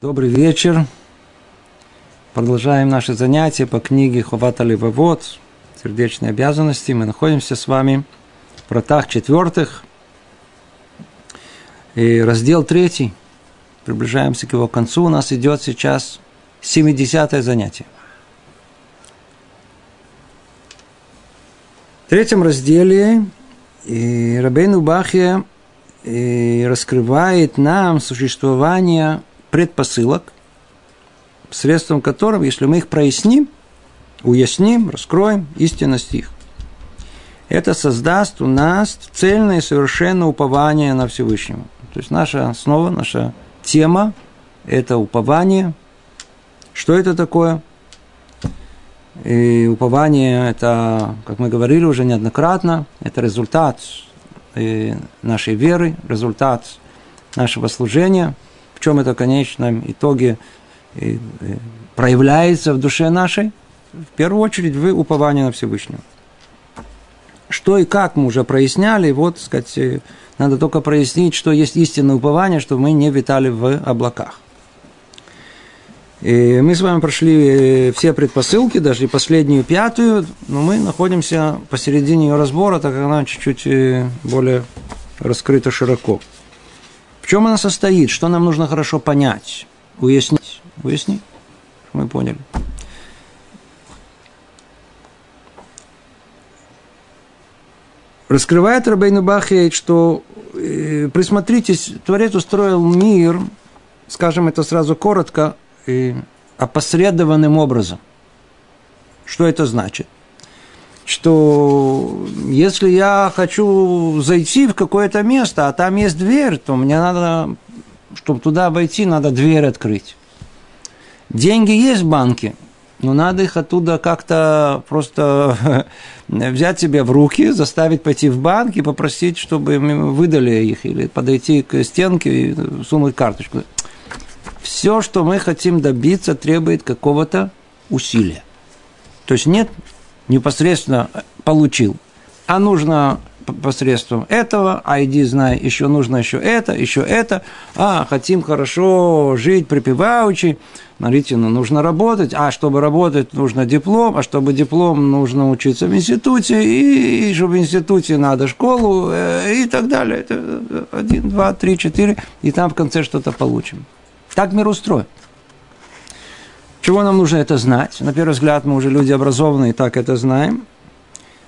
Добрый вечер. Продолжаем наши занятия по книге Ховата Левовод «Сердечные обязанности». Мы находимся с вами в протах четвертых. И раздел третий. Приближаемся к его концу. У нас идет сейчас 70 занятие. В третьем разделе Рабейну Бахья раскрывает нам существование предпосылок, средством которым, если мы их проясним, уясним, раскроем истинность их, это создаст у нас цельное и совершенное упование на Всевышнего. То есть наша основа, наша тема – это упование. Что это такое? И упование – это, как мы говорили уже неоднократно, это результат э, нашей веры, результат нашего служения – в чем это в конечном итоге э, э, проявляется в душе нашей? В первую очередь в уповании на Всевышнего. Что и как мы уже проясняли, вот, сказать, э, надо только прояснить, что есть истинное упование, чтобы мы не витали в облаках. И мы с вами прошли все предпосылки, даже и последнюю пятую, но мы находимся посередине ее разбора, так как она чуть-чуть более раскрыта широко чем она состоит? Что нам нужно хорошо понять? Уяснить? Уяснить? Мы поняли. Раскрывает Рабейну Бахей, что э, присмотритесь, Творец устроил мир, скажем это сразу коротко, э, опосредованным образом. Что это значит? Что если я хочу зайти в какое-то место, а там есть дверь, то мне надо, чтобы туда войти, надо дверь открыть. Деньги есть в банке, но надо их оттуда как-то просто взять себе в руки, заставить пойти в банк и попросить, чтобы выдали их, или подойти к стенке и сунуть карточку. Все, что мы хотим добиться, требует какого-то усилия. То есть нет непосредственно получил, а нужно посредством этого, ID знай, еще нужно еще это, еще это, а, хотим хорошо жить припеваючи, смотрите, ну, нужно работать, а чтобы работать, нужно диплом, а чтобы диплом, нужно учиться в институте, и, и чтобы в институте надо школу, э, и так далее. Это один, два, три, четыре, и там в конце что-то получим. Так мир устроен. Чего нам нужно это знать? На первый взгляд мы уже люди образованные, так это знаем.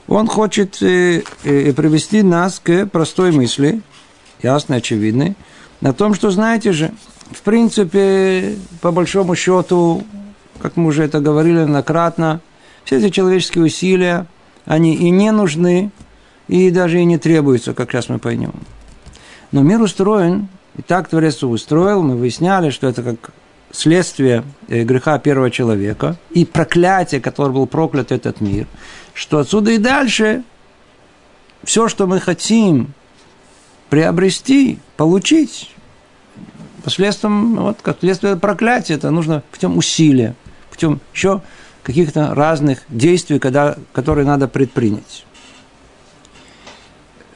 Он хочет э, э, привести нас к простой мысли, ясной, очевидной, на том, что, знаете же, в принципе, по большому счету, как мы уже это говорили многократно, все эти человеческие усилия, они и не нужны, и даже и не требуются, как сейчас мы поймем. Но мир устроен, и так Творец устроил, мы выясняли, что это как следствие э, греха первого человека и проклятие, которое был проклят этот мир, что отсюда и дальше все, что мы хотим приобрести, получить, последствием, вот, как следствие проклятия, это нужно путем усилия, путем еще каких-то разных действий, когда, которые надо предпринять.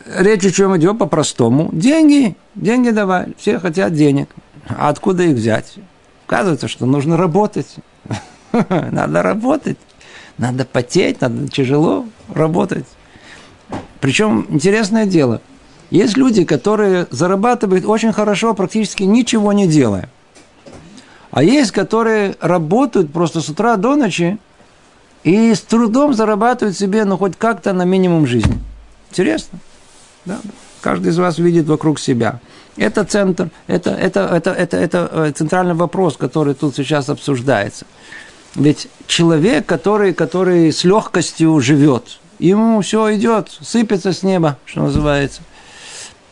Речь о чем идет по-простому. Деньги, деньги давай, все хотят денег. А откуда их взять? Оказывается, что нужно работать. Надо работать. Надо потеть, надо тяжело работать. Причем интересное дело. Есть люди, которые зарабатывают очень хорошо, практически ничего не делая. А есть, которые работают просто с утра до ночи и с трудом зарабатывают себе, ну, хоть как-то на минимум жизни. Интересно. Да? Каждый из вас видит вокруг себя. Это центр, это, это, это, это, это э, центральный вопрос, который тут сейчас обсуждается. Ведь человек, который, который с легкостью живет, ему все идет, сыпется с неба, что называется.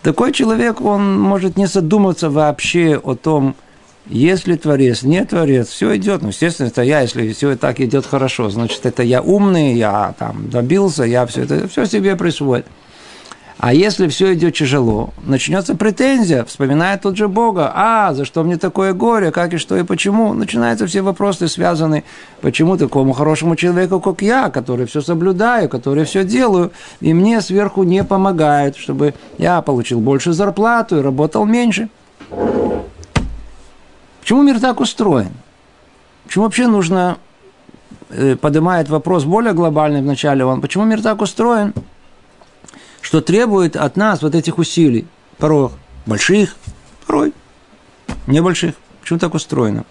Такой человек, он может не задуматься вообще о том, есть ли творец, нет творец, все идет. Ну, естественно, это я, если все и так идет хорошо, значит, это я умный, я там добился, я все это все себе присвоит. А если все идет тяжело, начнется претензия, вспоминает тут же Бога. А, за что мне такое горе, как и что и почему? Начинаются все вопросы, связанные, почему такому хорошему человеку, как я, который все соблюдаю, который все делаю, и мне сверху не помогают, чтобы я получил больше зарплату и работал меньше. Почему мир так устроен? Почему вообще нужно, э, поднимает вопрос более глобальный вначале он, почему мир так устроен, что требует от нас вот этих усилий, порой больших, порой небольших. Почему так устроено?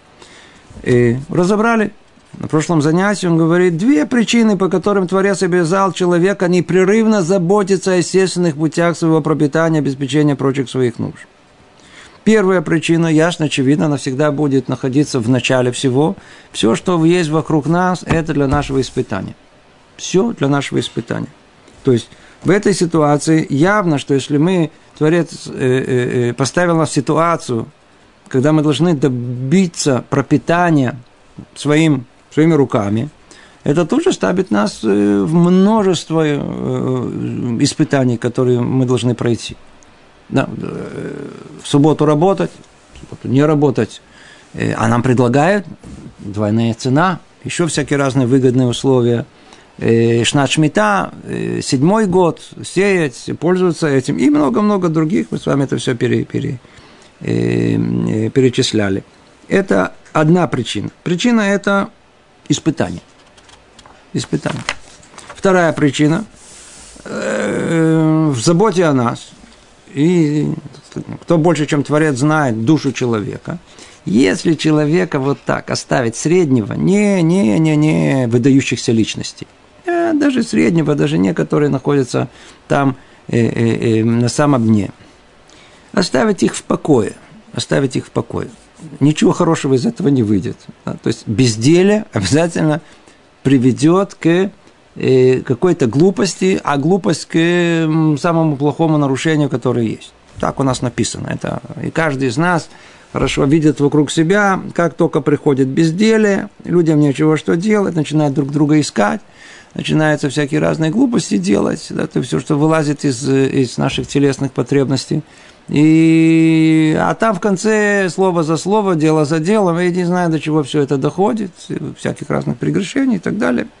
И разобрали. На прошлом занятии он говорит, две причины, по которым Творец обязал человека непрерывно заботиться о естественных путях своего пропитания, обеспечения прочих своих нужд. Первая причина, ясно, очевидно, она всегда будет находиться в начале всего. Все, что есть вокруг нас, это для нашего испытания. Все для нашего испытания. То есть в этой ситуации явно, что если мы, Творец э, э, э, поставил нас в ситуацию, когда мы должны добиться пропитания своим, своими руками, это тоже ставит нас в множество испытаний, которые мы должны пройти да, э, в субботу работать, в субботу не работать, э, а нам предлагают двойная цена, еще всякие разные выгодные условия. Э, Шнат Шмита, седьмой год, сеять, пользоваться этим, и много-много других, мы с вами это все пере, пере, перечисляли. Это одна причина. Причина – это испытание. Испытание. Вторая причина – в заботе о нас – и кто больше, чем Творец, знает душу человека. Если человека вот так оставить среднего, не, не, не, не выдающихся личностей, даже среднего, даже не, которые находятся там э, э, э, на самом дне, оставить их в покое, оставить их в покое. Ничего хорошего из этого не выйдет. Да? То есть безделие обязательно приведет к Э, какой-то глупости, а глупость к самому плохому нарушению, которое есть. Так у нас написано. Это, и каждый из нас хорошо видит вокруг себя, как только приходит безделие, людям нечего что делать, начинают друг друга искать, начинаются всякие разные глупости делать, да, это все, что вылазит из, из наших телесных потребностей. И, а там в конце слово за слово, дело за делом, я не знаю, до чего все это доходит, всяких разных прегрешений и так далее –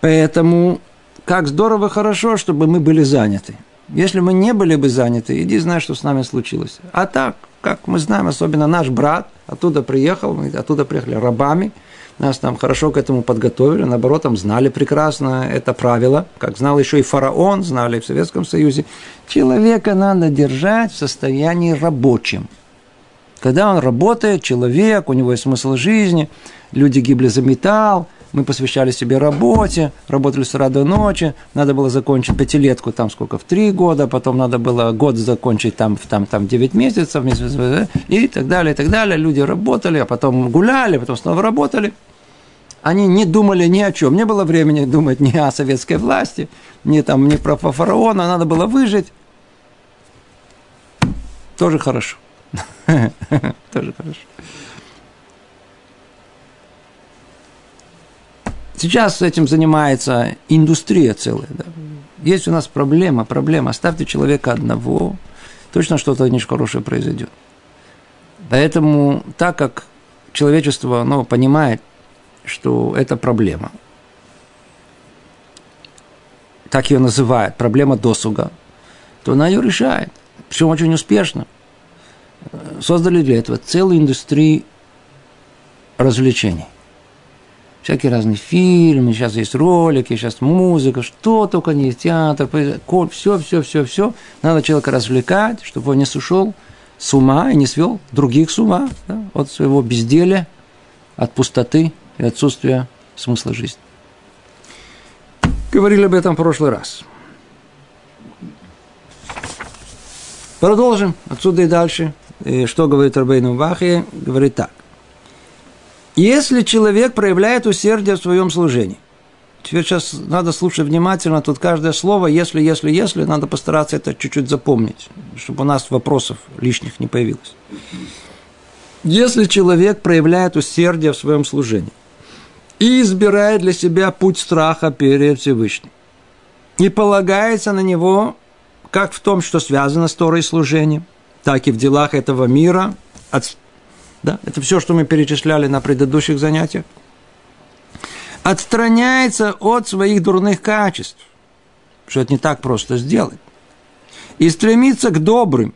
Поэтому как здорово, хорошо, чтобы мы были заняты. Если мы не были бы заняты, иди знай, что с нами случилось. А так, как мы знаем, особенно наш брат оттуда приехал, мы оттуда приехали рабами, нас там хорошо к этому подготовили, наоборот, там знали прекрасно это правило, как знал еще и фараон, знали в Советском Союзе. Человека надо держать в состоянии рабочим. Когда он работает, человек, у него есть смысл жизни, люди гибли за металл, мы посвящали себе работе, работали с утра до ночи, надо было закончить пятилетку там сколько, в три года, потом надо было год закончить там, там, там 9 месяцев, и так далее, и так далее. Люди работали, а потом гуляли, потом снова работали. Они не думали ни о чем. Не было времени думать ни о советской власти, ни, там, ни про фараона, надо было выжить. Тоже хорошо. Тоже хорошо. Сейчас этим занимается индустрия целая. Да. Есть у нас проблема, проблема. Оставьте человека одного, точно что-то нехорошее произойдет. Поэтому, так как человечество оно понимает, что это проблема, так ее называют, проблема досуга, то она ее решает. Причем очень успешно. Создали для этого целую индустрию развлечений всякие разные фильмы, сейчас есть ролики, сейчас музыка, что только не есть, театр, все, все, все, все. Надо человека развлекать, чтобы он не сошел с ума и не свел других с ума да, от своего безделия, от пустоты и отсутствия смысла жизни. Говорили об этом в прошлый раз. Продолжим отсюда и дальше. И что говорит Рабейну Бахи? Говорит так. Если человек проявляет усердие в своем служении, теперь сейчас надо слушать внимательно, тут каждое слово, если, если, если, надо постараться это чуть-чуть запомнить, чтобы у нас вопросов лишних не появилось. Если человек проявляет усердие в своем служении и избирает для себя путь страха перед Всевышним, и полагается на него как в том, что связано с Торой служением, так и в делах этого мира, от да? Это все, что мы перечисляли на предыдущих занятиях. Отстраняется от своих дурных качеств, что это не так просто сделать. И стремится к добрым,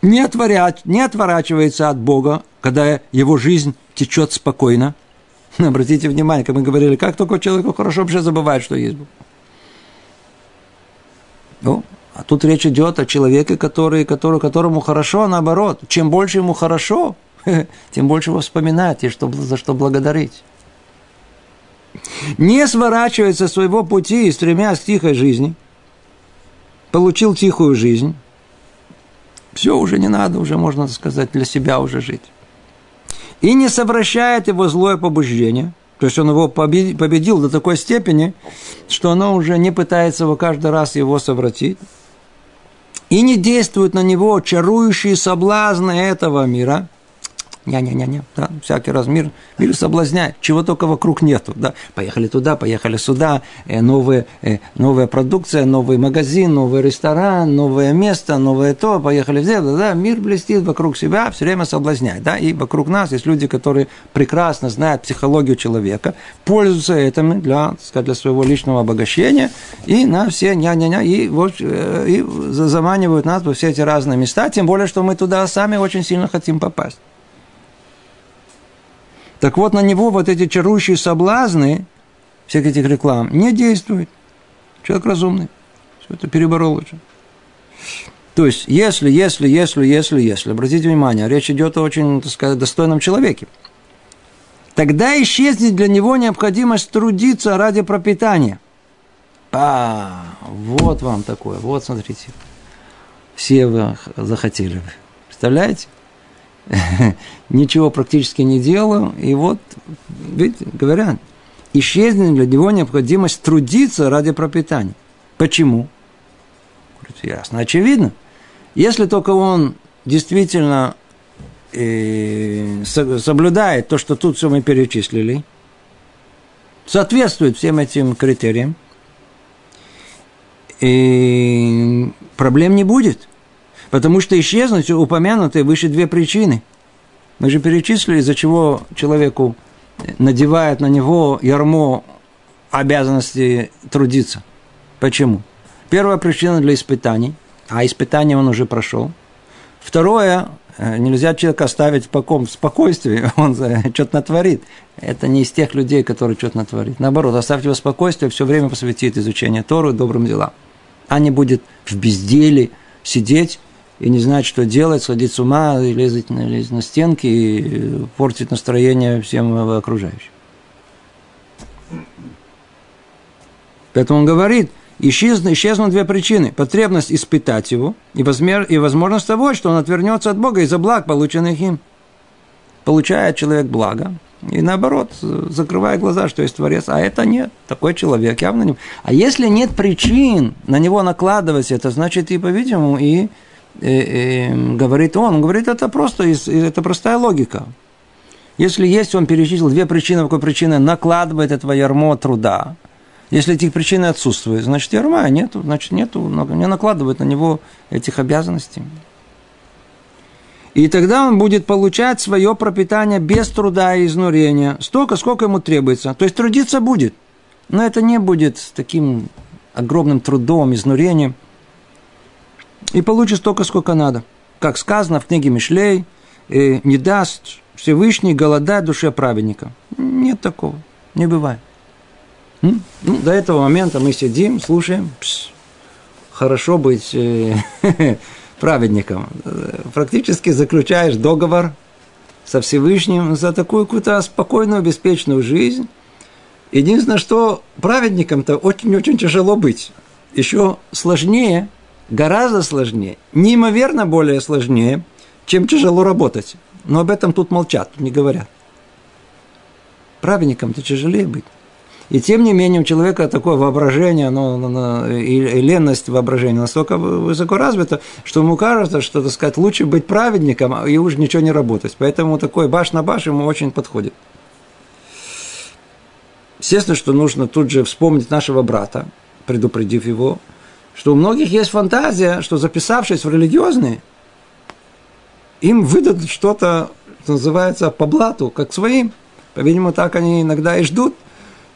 не, отворя... не отворачивается от Бога, когда его жизнь течет спокойно. Обратите внимание, как мы говорили, как только человеку хорошо, вообще забывает, что есть Бог. А тут речь идет о человеке, который, который, которому хорошо, а наоборот. Чем больше ему хорошо, тем больше его вспоминает, и что, за что благодарить. Не сворачивается со своего пути, стремясь к тихой жизни. Получил тихую жизнь. Все, уже не надо, уже можно сказать, для себя уже жить. И не совращает его злое побуждение. То есть он его победил до такой степени, что оно уже не пытается его каждый раз его совратить. И не действуют на него чарующие соблазны этого мира – не-не-не-не, да, всякий раз мир, мир соблазняет, чего только вокруг нету, да, поехали туда, поехали сюда, э, новые, э, новая продукция, новый магазин, новый ресторан, новое место, новое то, поехали где да, да, мир блестит вокруг себя, все время соблазняет, да, и вокруг нас есть люди, которые прекрасно знают психологию человека, пользуются этим для, сказать, для своего личного обогащения, и на все ня-ня-ня, и, вот, э, и заманивают нас во все эти разные места, тем более, что мы туда сами очень сильно хотим попасть. Так вот, на него вот эти чарующие соблазны всех этих реклам не действуют. Человек разумный. Все это переборол уже. То есть, если, если, если, если, если, обратите внимание, речь идет о очень, так сказать, достойном человеке, тогда исчезнет для него необходимость трудиться ради пропитания. А, вот вам такое, вот смотрите. Все вы захотели. Представляете? ничего практически не делаю, и вот, видите, говорят, исчезнет для него необходимость трудиться ради пропитания. Почему? Говорит, ясно, очевидно. Если только он действительно э, соблюдает то, что тут все мы перечислили, соответствует всем этим критериям, и проблем не будет. Потому что исчезнуть упомянутые выше две причины. Мы же перечислили, из-за чего человеку надевает на него ярмо обязанности трудиться. Почему? Первая причина для испытаний, а испытания он уже прошел. Второе, э, нельзя человека оставить в поком, в спокойствии, он что-то натворит. Это не из тех людей, которые что-то натворит. Наоборот, оставьте его в спокойствии, все время посвятит изучению Тору и добрым делам. А не будет в безделии сидеть и не знать, что делать, сходить с ума, лезть, лезть на стенки и портить настроение всем окружающим. Поэтому он говорит, исчезнут, исчезнут две причины. Потребность испытать его и, возмер, и возможность того, что он отвернется от Бога из-за благ, полученных им. Получает человек благо, и наоборот, закрывая глаза, что есть Творец, а это нет, такой человек явно не. А если нет причин на него накладывать это, значит и, по-видимому, и э, э, говорит он, он говорит, это просто, это простая логика. Если есть, он перечислил две причины, какой причины накладывает это ярмо труда. Если этих причин отсутствует, значит ярма нету, значит нету, не накладывает на него этих обязанностей. И тогда он будет получать свое пропитание без труда и изнурения, столько, сколько ему требуется. То есть трудиться будет, но это не будет таким огромным трудом, изнурением – и получит столько, сколько надо. Как сказано в книге Мишлей, э, не даст Всевышний голодать душе праведника. Нет такого, не бывает. Ну, до этого момента мы сидим, слушаем. Пс, хорошо быть э, праведником. Практически заключаешь договор со Всевышним за такую какую-то спокойную, беспечную жизнь. Единственное, что праведникам-то очень-очень тяжело быть. Еще сложнее – гораздо сложнее, неимоверно более сложнее, чем тяжело работать. Но об этом тут молчат, не говорят. Праведникам-то тяжелее быть. И тем не менее у человека такое воображение оно, оно, и ленность воображения настолько высоко развита, что ему кажется, что, так сказать, лучше быть праведником и уж ничего не работать. Поэтому такой баш на баш ему очень подходит. Естественно, что нужно тут же вспомнить нашего брата, предупредив его, что у многих есть фантазия, что записавшись в религиозные, им выдадут что-то, что называется, по блату, как своим. По-видимому, так они иногда и ждут,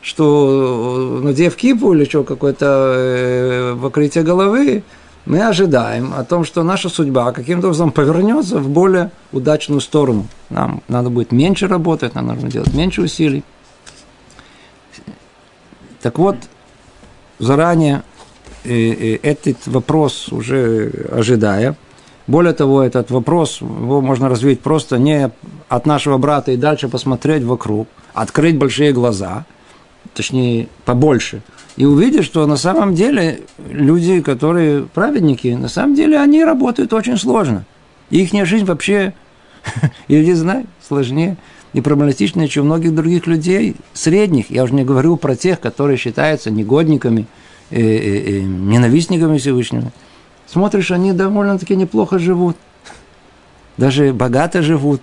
что, надев кипу или что, какое-то э, покрытие головы, мы ожидаем о том, что наша судьба каким-то образом повернется в более удачную сторону. Нам надо будет меньше работать, нам нужно делать меньше усилий. Так вот, заранее э, э, этот вопрос уже ожидая, более того, этот вопрос его можно развить просто не от нашего брата и дальше посмотреть вокруг, открыть большие глаза, точнее, побольше – и увидишь, что на самом деле люди, которые праведники, на самом деле они работают очень сложно. Их жизнь вообще, я не знаю, сложнее и проблематичнее, чем у многих других людей, средних. Я уже не говорю про тех, которые считаются негодниками, э, э, э, ненавистниками Всевышнего. Смотришь, они довольно-таки неплохо живут. Даже богато живут,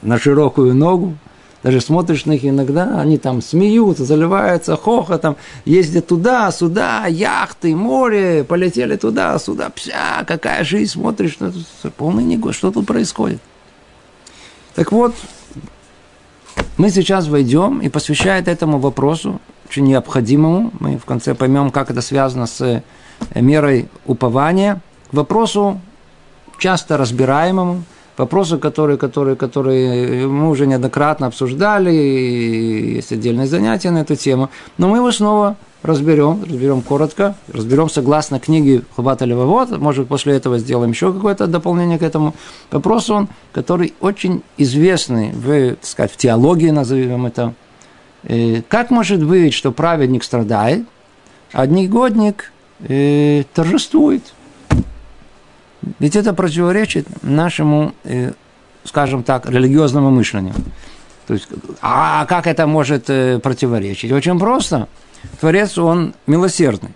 на широкую ногу, даже смотришь на них иногда, они там смеются, заливаются хохотом, ездят туда, сюда, яхты, море, полетели туда, сюда, пся, какая жизнь, смотришь, ну, полный негод, что тут происходит. Так вот, мы сейчас войдем и посвящает этому вопросу, очень необходимому, мы в конце поймем, как это связано с э, мерой упования, к вопросу часто разбираемому – вопросы, которые, которые, которые мы уже неоднократно обсуждали, и есть отдельное занятие на эту тему, но мы его снова разберем, разберем коротко, разберем согласно книге Хубата Левовод, может после этого сделаем еще какое-то дополнение к этому. Вопросу, он, который очень известный в, так сказать, в теологии, назовем это, э, как может быть, что праведник страдает, а негодник э, торжествует – ведь это противоречит нашему, э, скажем так, религиозному мышлению. То есть, а как это может э, противоречить? Очень просто. Творец, он милосердный.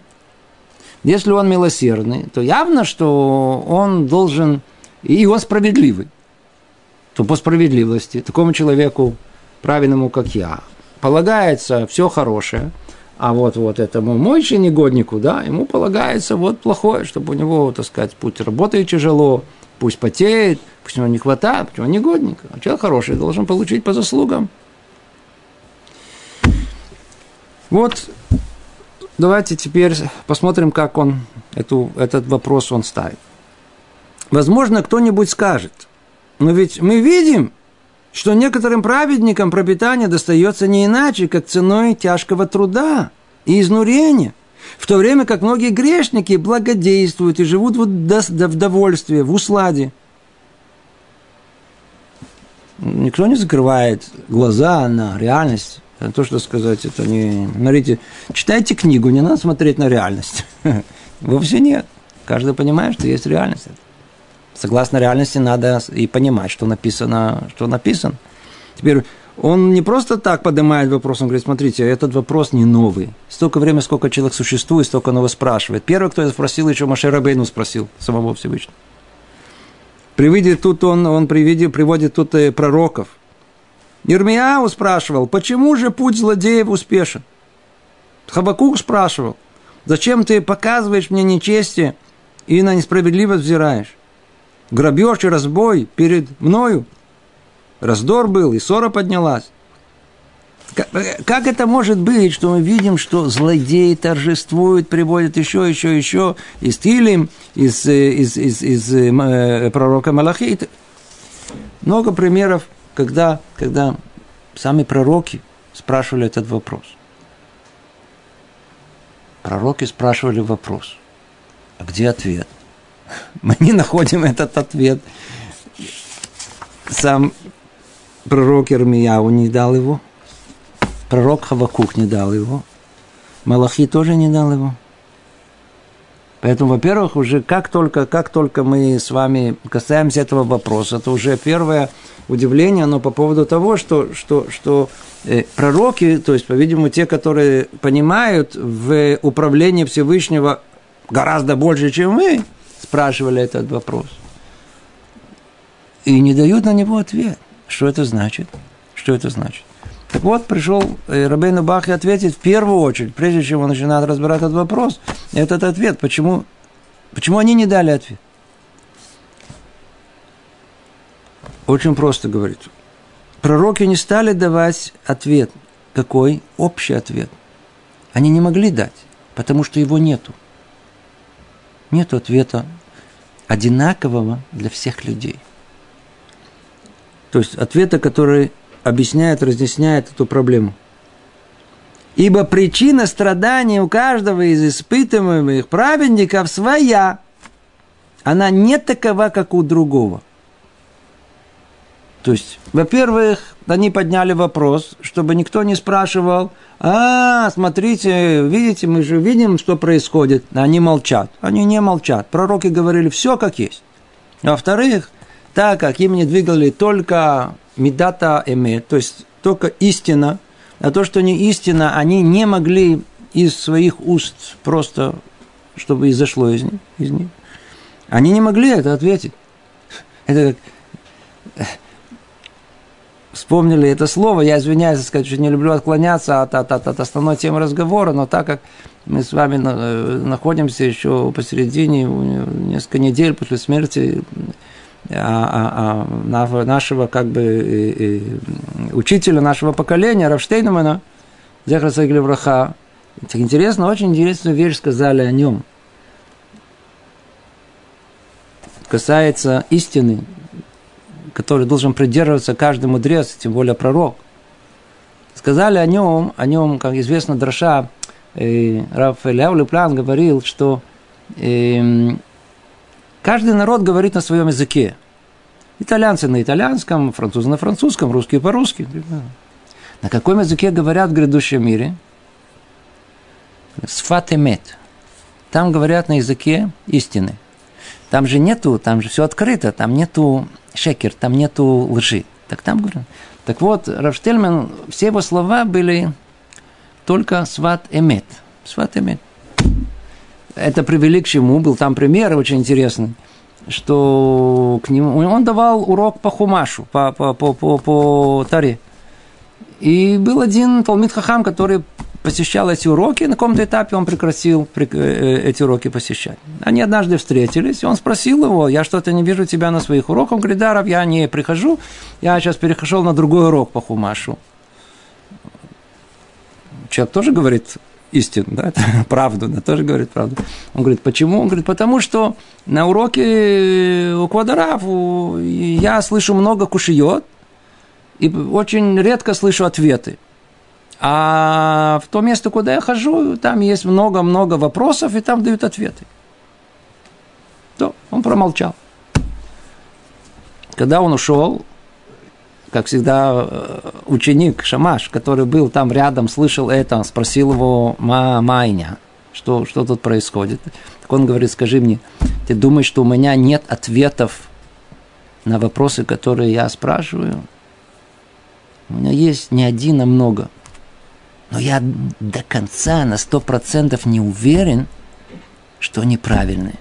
Если он милосердный, то явно, что он должен, и он справедливый. То по справедливости такому человеку, правильному, как я, полагается все хорошее – а вот, вот этому мойче негоднику, да, ему полагается вот плохое, чтобы у него, так сказать, путь работает тяжело, пусть потеет, пусть у него не хватает, почему он негодник. А человек хороший должен получить по заслугам. Вот давайте теперь посмотрим, как он эту, этот вопрос он ставит. Возможно, кто-нибудь скажет, но ведь мы видим, что некоторым праведникам пропитание достается не иначе, как ценой тяжкого труда и изнурения, в то время как многие грешники благодействуют и живут в довольстве, в усладе. Никто не закрывает глаза на реальность. Это то, что сказать, это не... Смотрите, читайте книгу, не надо смотреть на реальность. Вовсе нет. Каждый понимает, что есть реальность согласно реальности надо и понимать, что написано, что написано. Теперь он не просто так поднимает вопрос, он говорит, смотрите, этот вопрос не новый. Столько времени, сколько человек существует, столько он его спрашивает. Первый, кто это спросил, еще Маше Рабейну спросил, самого Всевышнего. Приводит тут он, он приводит, приводит тут э, пророков. Ирмияу спрашивал, почему же путь злодеев успешен? Хабакук спрашивал, зачем ты показываешь мне нечестие и на несправедливость взираешь? Грабеж и разбой перед мною. Раздор был, и ссора поднялась. Как это может быть, что мы видим, что злодеи торжествуют, приводят еще, еще, еще из Тилим, из, из, из, из э, пророка Малахи? Много примеров, когда, когда сами пророки спрашивали этот вопрос. Пророки спрашивали вопрос. А где ответ? мы не находим этот ответ. Сам пророк Ирмияу не дал его. Пророк Хавакук не дал его. Малахи тоже не дал его. Поэтому, во-первых, уже как только, как только мы с вами касаемся этого вопроса, это уже первое удивление, но по поводу того, что, что, что э, пророки, то есть, по-видимому, те, которые понимают в управлении Всевышнего гораздо больше, чем мы, спрашивали этот вопрос. И не дают на него ответ. Что это значит? Что это значит? Так вот, пришел э, Рабейну Бах и ответит в первую очередь, прежде чем он начинает разбирать этот вопрос, этот ответ, почему, почему они не дали ответ. Очень просто говорит. Пророки не стали давать ответ. Какой? Общий ответ. Они не могли дать, потому что его нету. Нет ответа одинакового для всех людей. То есть ответа, который объясняет, разъясняет эту проблему. Ибо причина страданий у каждого из испытываемых праведников своя. Она не такова, как у другого. То есть, во-первых, они подняли вопрос, чтобы никто не спрашивал, а, смотрите, видите, мы же видим, что происходит. Они молчат. Они не молчат. Пророки говорили все как есть. Во-вторых, так как им не двигали только медата эмет, то есть только истина, а то, что не истина, они не могли из своих уст просто, чтобы изошло. Из них. Они не могли это ответить. Это как вспомнили это слово. Я извиняюсь, сказать, что не люблю отклоняться от, от, от, от основной темы разговора, но так как мы с вами э, находимся еще посередине, несколько недель после смерти а, а, а, нашего как бы и, и, учителя нашего поколения, Равштейнмана, Зехраса Глевраха. Интересно, очень интересную вещь сказали о нем. Касается истины, которой должен придерживаться каждый мудрец, тем более пророк. Сказали о нем, о нем, как известно, Драша, э, Раф Ляу Леплан говорил, что э, Каждый народ говорит на своем языке. Итальянцы на итальянском, французы на французском, русские по-русски. На каком языке говорят в грядущем мире? Сфатемет. Там говорят на языке истины. Там же нету, там же все открыто, там нету шекер, там нету лжи. Так там говорят. Так вот, Равштельман, все его слова были только сват эмет. Сват эмет это привели к чему? Был там пример очень интересный, что к нему он давал урок по хумашу, по, по, по, по, по таре. И был один Талмит Хахам, который посещал эти уроки, на каком-то этапе он прекратил э, э, эти уроки посещать. Они однажды встретились, и он спросил его, я что-то не вижу тебя на своих уроках. Он говорит, Даров, я не прихожу, я сейчас перехожу на другой урок по хумашу. Человек тоже говорит, истину, да, правду, да, тоже говорит правду. Он говорит, почему? Он говорит, потому что на уроке у квадорав я слышу много кушиот, и очень редко слышу ответы. А в то место, куда я хожу, там есть много-много вопросов, и там дают ответы. То он промолчал. Когда он ушел, как всегда, э, ученик Шамаш, который был там рядом, слышал это, спросил его Ма Майня, что, что тут происходит. Так он говорит, скажи мне, ты думаешь, что у меня нет ответов на вопросы, которые я спрашиваю? У меня есть не один, а много. Но я до конца на сто процентов не уверен, что они правильные.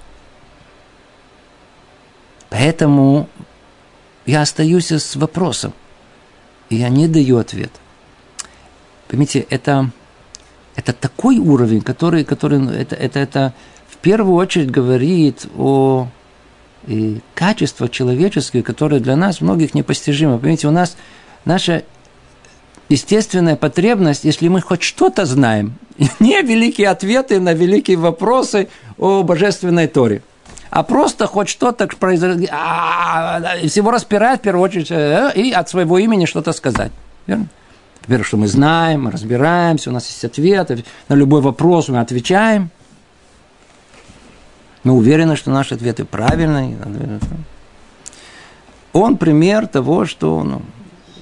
Поэтому я остаюсь с вопросом и я не даю ответ. Поймите, это, это такой уровень, который, который ну, это, это, это в первую очередь говорит о и качество человеческое, которое для нас многих непостижимо. Понимаете, у нас наша естественная потребность, если мы хоть что-то знаем, не великие ответы на великие вопросы о божественной Торе а просто хоть что-то произойдет, а, всего распирает в первую очередь э, и от своего имени что-то сказать. Верно? Во-первых, что мы знаем, мы разбираемся, у нас есть ответы, на любой вопрос мы отвечаем. Мы уверены, что наши ответы правильные. Он пример того, что ну,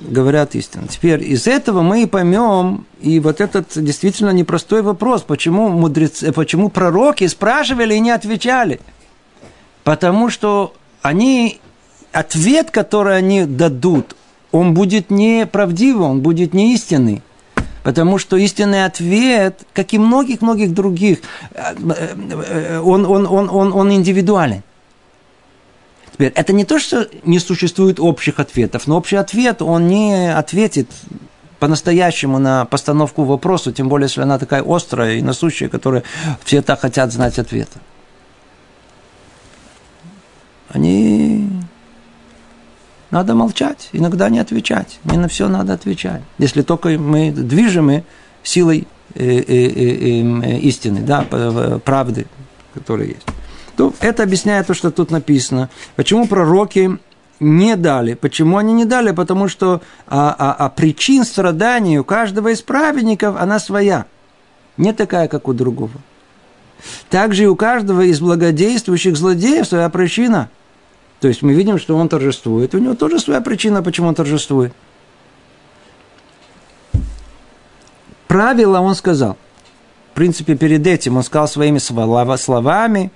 говорят истину. Теперь из этого мы и поймем, и вот этот действительно непростой вопрос, почему, мудрецы, почему пророки спрашивали и не отвечали – Потому что они, ответ, который они дадут, он будет неправдивый, он будет не истинный. Потому что истинный ответ, как и многих-многих других, он, он, он, он, он индивидуален. Теперь, это не то, что не существует общих ответов, но общий ответ, он не ответит по-настоящему на постановку вопроса, тем более, если она такая острая и насущая, которая все так хотят знать ответа они надо молчать, иногда не отвечать. Не на все надо отвечать. Если только мы движимы силой э, э, э, истины, да, правды, которая есть. То это объясняет то, что тут написано. Почему пророки не дали. Почему они не дали? Потому что а, а, а причин страданий у каждого из праведников, она своя. Не такая, как у другого. Также и у каждого из благодействующих злодеев своя причина. То есть мы видим, что он торжествует. У него тоже своя причина, почему он торжествует. Правило он сказал. В принципе, перед этим он сказал своими словами.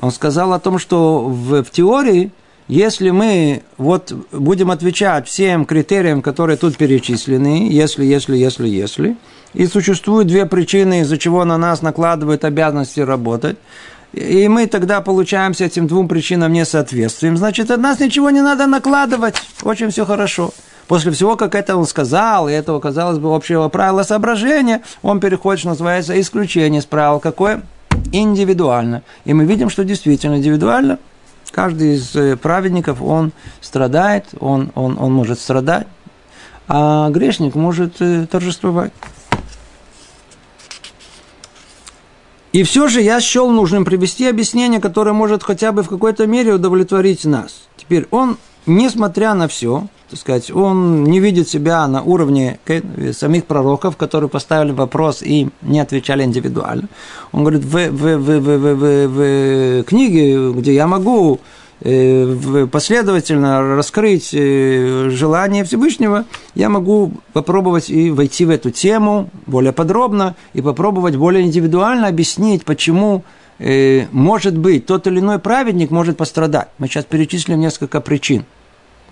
Он сказал о том, что в, в теории – если мы вот будем отвечать всем критериям, которые тут перечислены, если, если, если, если, и существуют две причины, из-за чего на нас накладывают обязанности работать, и мы тогда получаемся этим двум причинам несоответствием, значит, от нас ничего не надо накладывать. Очень все хорошо. После всего, как это он сказал, и этого, казалось бы, общего правила соображения, он переходит, что называется, исключение из правил. Какое? Индивидуально. И мы видим, что действительно индивидуально – Каждый из э, праведников, он страдает, он, он, он может страдать, а грешник может э, торжествовать. И все же я счел нужным привести объяснение, которое может хотя бы в какой-то мере удовлетворить нас. Теперь он, несмотря на все, так сказать, он не видит себя на уровне самих пророков, которые поставили вопрос и не отвечали индивидуально. Он говорит, в, в, в, в, в, в, книге, где я могу э, последовательно раскрыть э, желание Всевышнего, я могу попробовать и войти в эту тему более подробно и попробовать более индивидуально объяснить, почему э, может быть тот или иной праведник может пострадать. Мы сейчас перечислим несколько причин.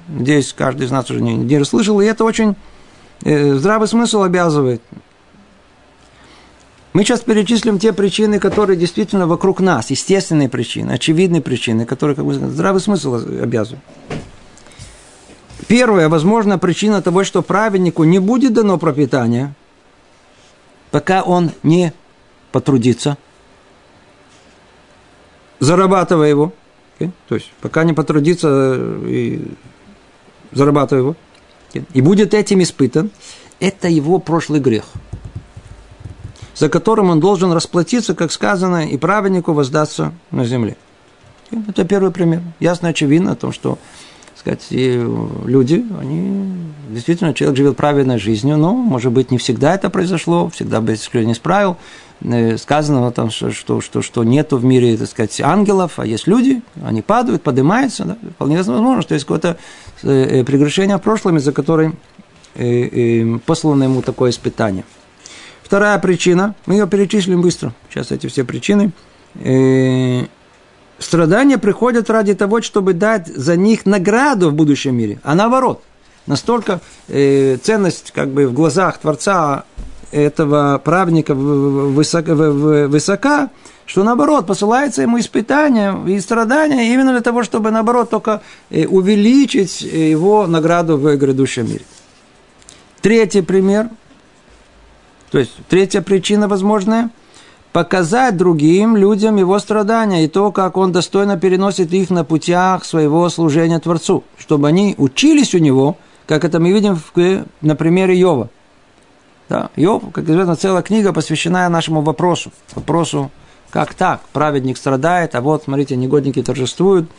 Здесь каждый из нас уже не, не расслышал, и это очень э, здравый смысл обязывает. Мы сейчас перечислим те причины, которые действительно вокруг нас, естественные причины, очевидные причины, которые, как бы, здравый смысл обязывают. Первая, возможно, причина того, что праведнику не будет дано пропитание, пока он не потрудится, зарабатывая его. Okay? То есть, пока не потрудится и зарабатывая его, и будет этим испытан, это его прошлый грех, за которым он должен расплатиться, как сказано, и праведнику воздаться на земле. Это первый пример. Ясно, очевидно о том, что сказать, люди, они действительно, человек живет правильной жизнью, но, может быть, не всегда это произошло, всегда без исключения правил. Э, сказано там, что, что, что, нету в мире, так сказать, ангелов, а есть люди, они падают, поднимаются. Да? Вполне возможно, что есть какое-то э, э, прегрешение в прошлом, из-за которой послано ему такое испытание. Вторая причина, мы ее перечислим быстро, сейчас эти все причины. Страдания приходят ради того, чтобы дать за них награду в будущем мире, а наоборот. Настолько ценность как бы в глазах Творца этого праведника высока, что наоборот посылается ему испытания и страдания именно для того, чтобы наоборот только э, увеличить его награду в грядущем мире. Третий пример, то есть третья причина возможная – показать другим людям его страдания и то, как он достойно переносит их на путях своего служения Творцу, чтобы они учились у него, как это мы видим в, на примере Йова – да, Йов, как известно, целая книга посвящена нашему вопросу. Вопросу, как так, праведник страдает, а вот, смотрите, негодники торжествуют.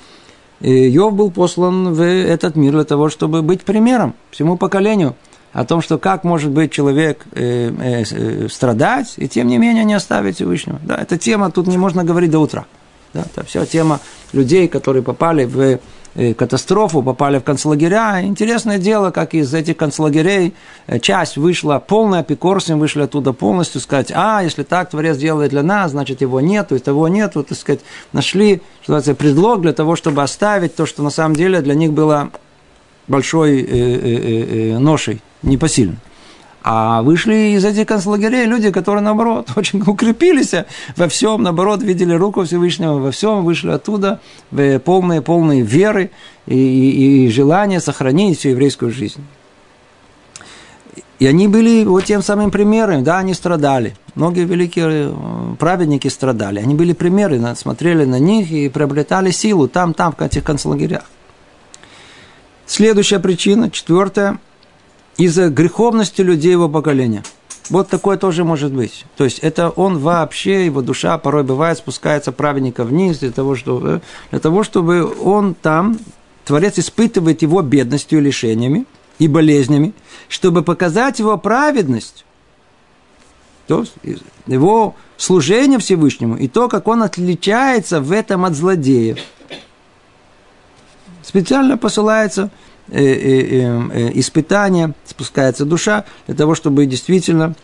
И Йов был послан в этот мир для того, чтобы быть примером всему поколению о том, что как может быть человек э, э, э, страдать, и тем не менее не оставить Всевышнего. Да, эта тема тут не можно говорить до утра. Да, это вся тема людей, которые попали в катастрофу, попали в концлагеря. Интересное дело, как из этих концлагерей э, часть вышла, полная апикорсим, вышли оттуда полностью, сказать, а, если так Творец делает для нас, значит, его нету, и того нету, так сказать, нашли, что называется, предлог для того, чтобы оставить то, что на самом деле для них было большой э, э, э, ношей, непосильной. А вышли из этих концлагерей люди, которые, наоборот, очень укрепились во всем, наоборот, видели руку Всевышнего, во всем вышли оттуда в полные, полные веры и, и, и желания сохранить всю еврейскую жизнь. И они были вот тем самым примером, да, они страдали. Многие великие э, праведники страдали. Они были примеры, смотрели на них и приобретали силу там, там, в этих концлагерях. Следующая причина, четвертая – из-за греховности людей его поколения. Вот такое тоже может быть. То есть это он вообще, его душа порой бывает, спускается праведника вниз для того, чтобы, для того, чтобы он там, Творец испытывает его бедностью, лишениями и болезнями, чтобы показать его праведность, то есть его служение Всевышнему и то, как он отличается в этом от злодеев. Специально посылается – испытания, спускается душа, для того, чтобы действительно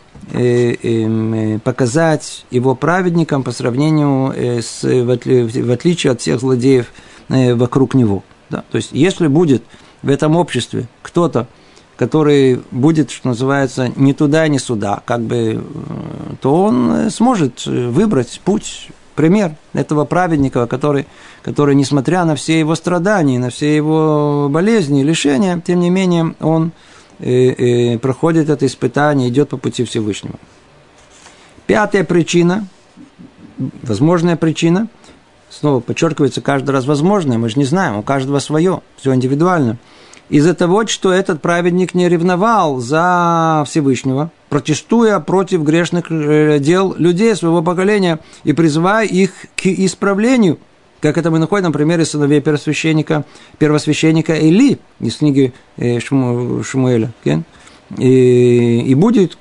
показать его праведникам по сравнению с, в отличие от всех злодеев вокруг него. Да? То есть, если будет в этом обществе кто-то, который будет, что называется, ни туда, ни сюда, как бы, то он сможет выбрать путь пример этого праведника, который, который, несмотря на все его страдания, на все его болезни, лишения, тем не менее, он э, э, проходит это испытание, идет по пути Всевышнего. Пятая причина, возможная причина, снова подчеркивается каждый раз возможное, мы же не знаем, у каждого свое, все индивидуально – из-за того, что этот праведник не ревновал за Всевышнего, протестуя против грешных э, дел людей своего поколения и призывая их к исправлению, как это мы находим на примере сыновей первосвященника, первосвященника Или из книги э, Шму, Шмуэля. И, и будет,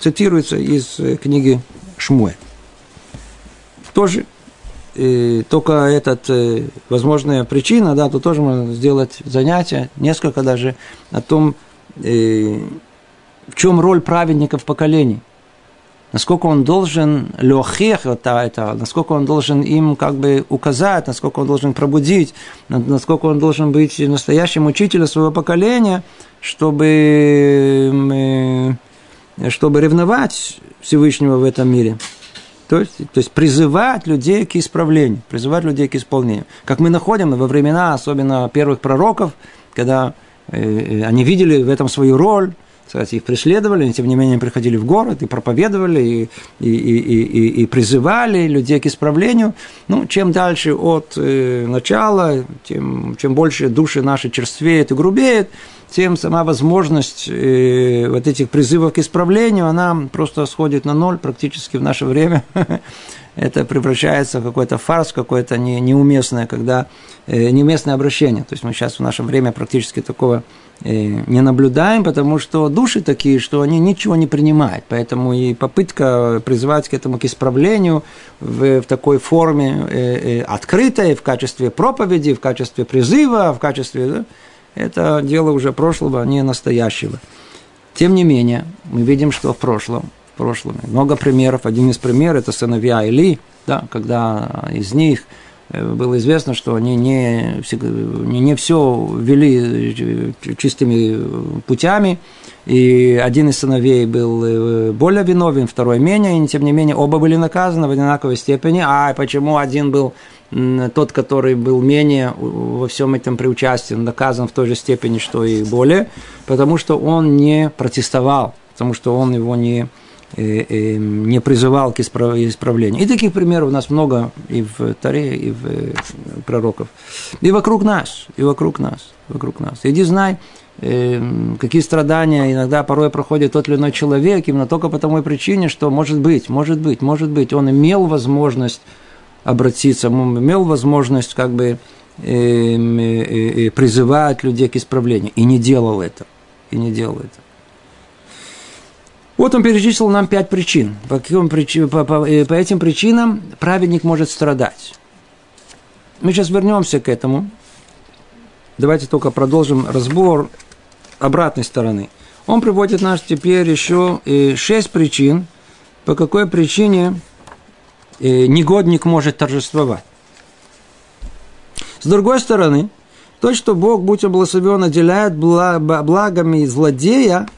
цитируется из э, книги Шмуэ. Тоже и только этот, э, возможная причина, да, то тоже можно сделать занятие, несколько даже, о том, э, в чем роль праведника в поколении. Насколько он должен лехех это, насколько он должен им как бы указать, насколько он должен пробудить, насколько он должен быть настоящим учителем своего поколения, чтобы, э, чтобы ревновать Всевышнего в этом мире. То есть, то есть призывать людей к исправлению, призывать людей к исполнению. Как мы находим во времена, особенно первых пророков, когда э, э они видели в этом свою роль, сказать, их преследовали, но тем не менее приходили в город и проповедовали, и, и, и, и, и призывали людей к исправлению. Ну, чем дальше от э, начала, тем, чем больше души наши черствеют и грубеют, тем сама возможность э, вот этих призывов к исправлению, она просто сходит на ноль практически в наше время. Это превращается в какой-то фарс, какое-то не, неуместное, когда э, неуместное обращение. То есть мы сейчас в наше время практически такого э, не наблюдаем, потому что души такие, что они ничего не принимают. Поэтому и попытка призывать к этому, к исправлению в, в такой форме э, э, открытой, в качестве проповеди, в качестве призыва, в качестве... Да, это дело уже прошлого, а не настоящего. Тем не менее, мы видим, что в прошлом, в прошлом много примеров. Один из примеров – это сыновья Или, да, когда из них э, было известно, что они не, не, не все вели э, чистыми путями, и один из сыновей был э, более виновен, второй менее, и тем не менее оба были наказаны в одинаковой степени. А почему один был тот, который был менее во всем этом приучастен, наказан в той же степени, что и более, потому что он не протестовал, потому что он его не, э, э, не призывал к исправлению. И таких примеров у нас много и в Таре, и в э, пророков. И вокруг нас, и вокруг нас, вокруг нас. Иди знай, какие страдания иногда порой проходит тот или иной человек, именно только по той причине, что может быть, может быть, может быть, он имел возможность обратиться, он имел возможность как бы э, э, э, призывать людей к исправлению. И не делал это. И не делал это. Вот он перечислил нам пять причин. По, каким по, по, по этим причинам праведник может страдать. Мы сейчас вернемся к этому. Давайте только продолжим разбор обратной стороны. Он приводит нас теперь еще шесть причин, по какой причине негодник может торжествовать. С другой стороны, то, что Бог, будь он благословен, наделяет благами злодея,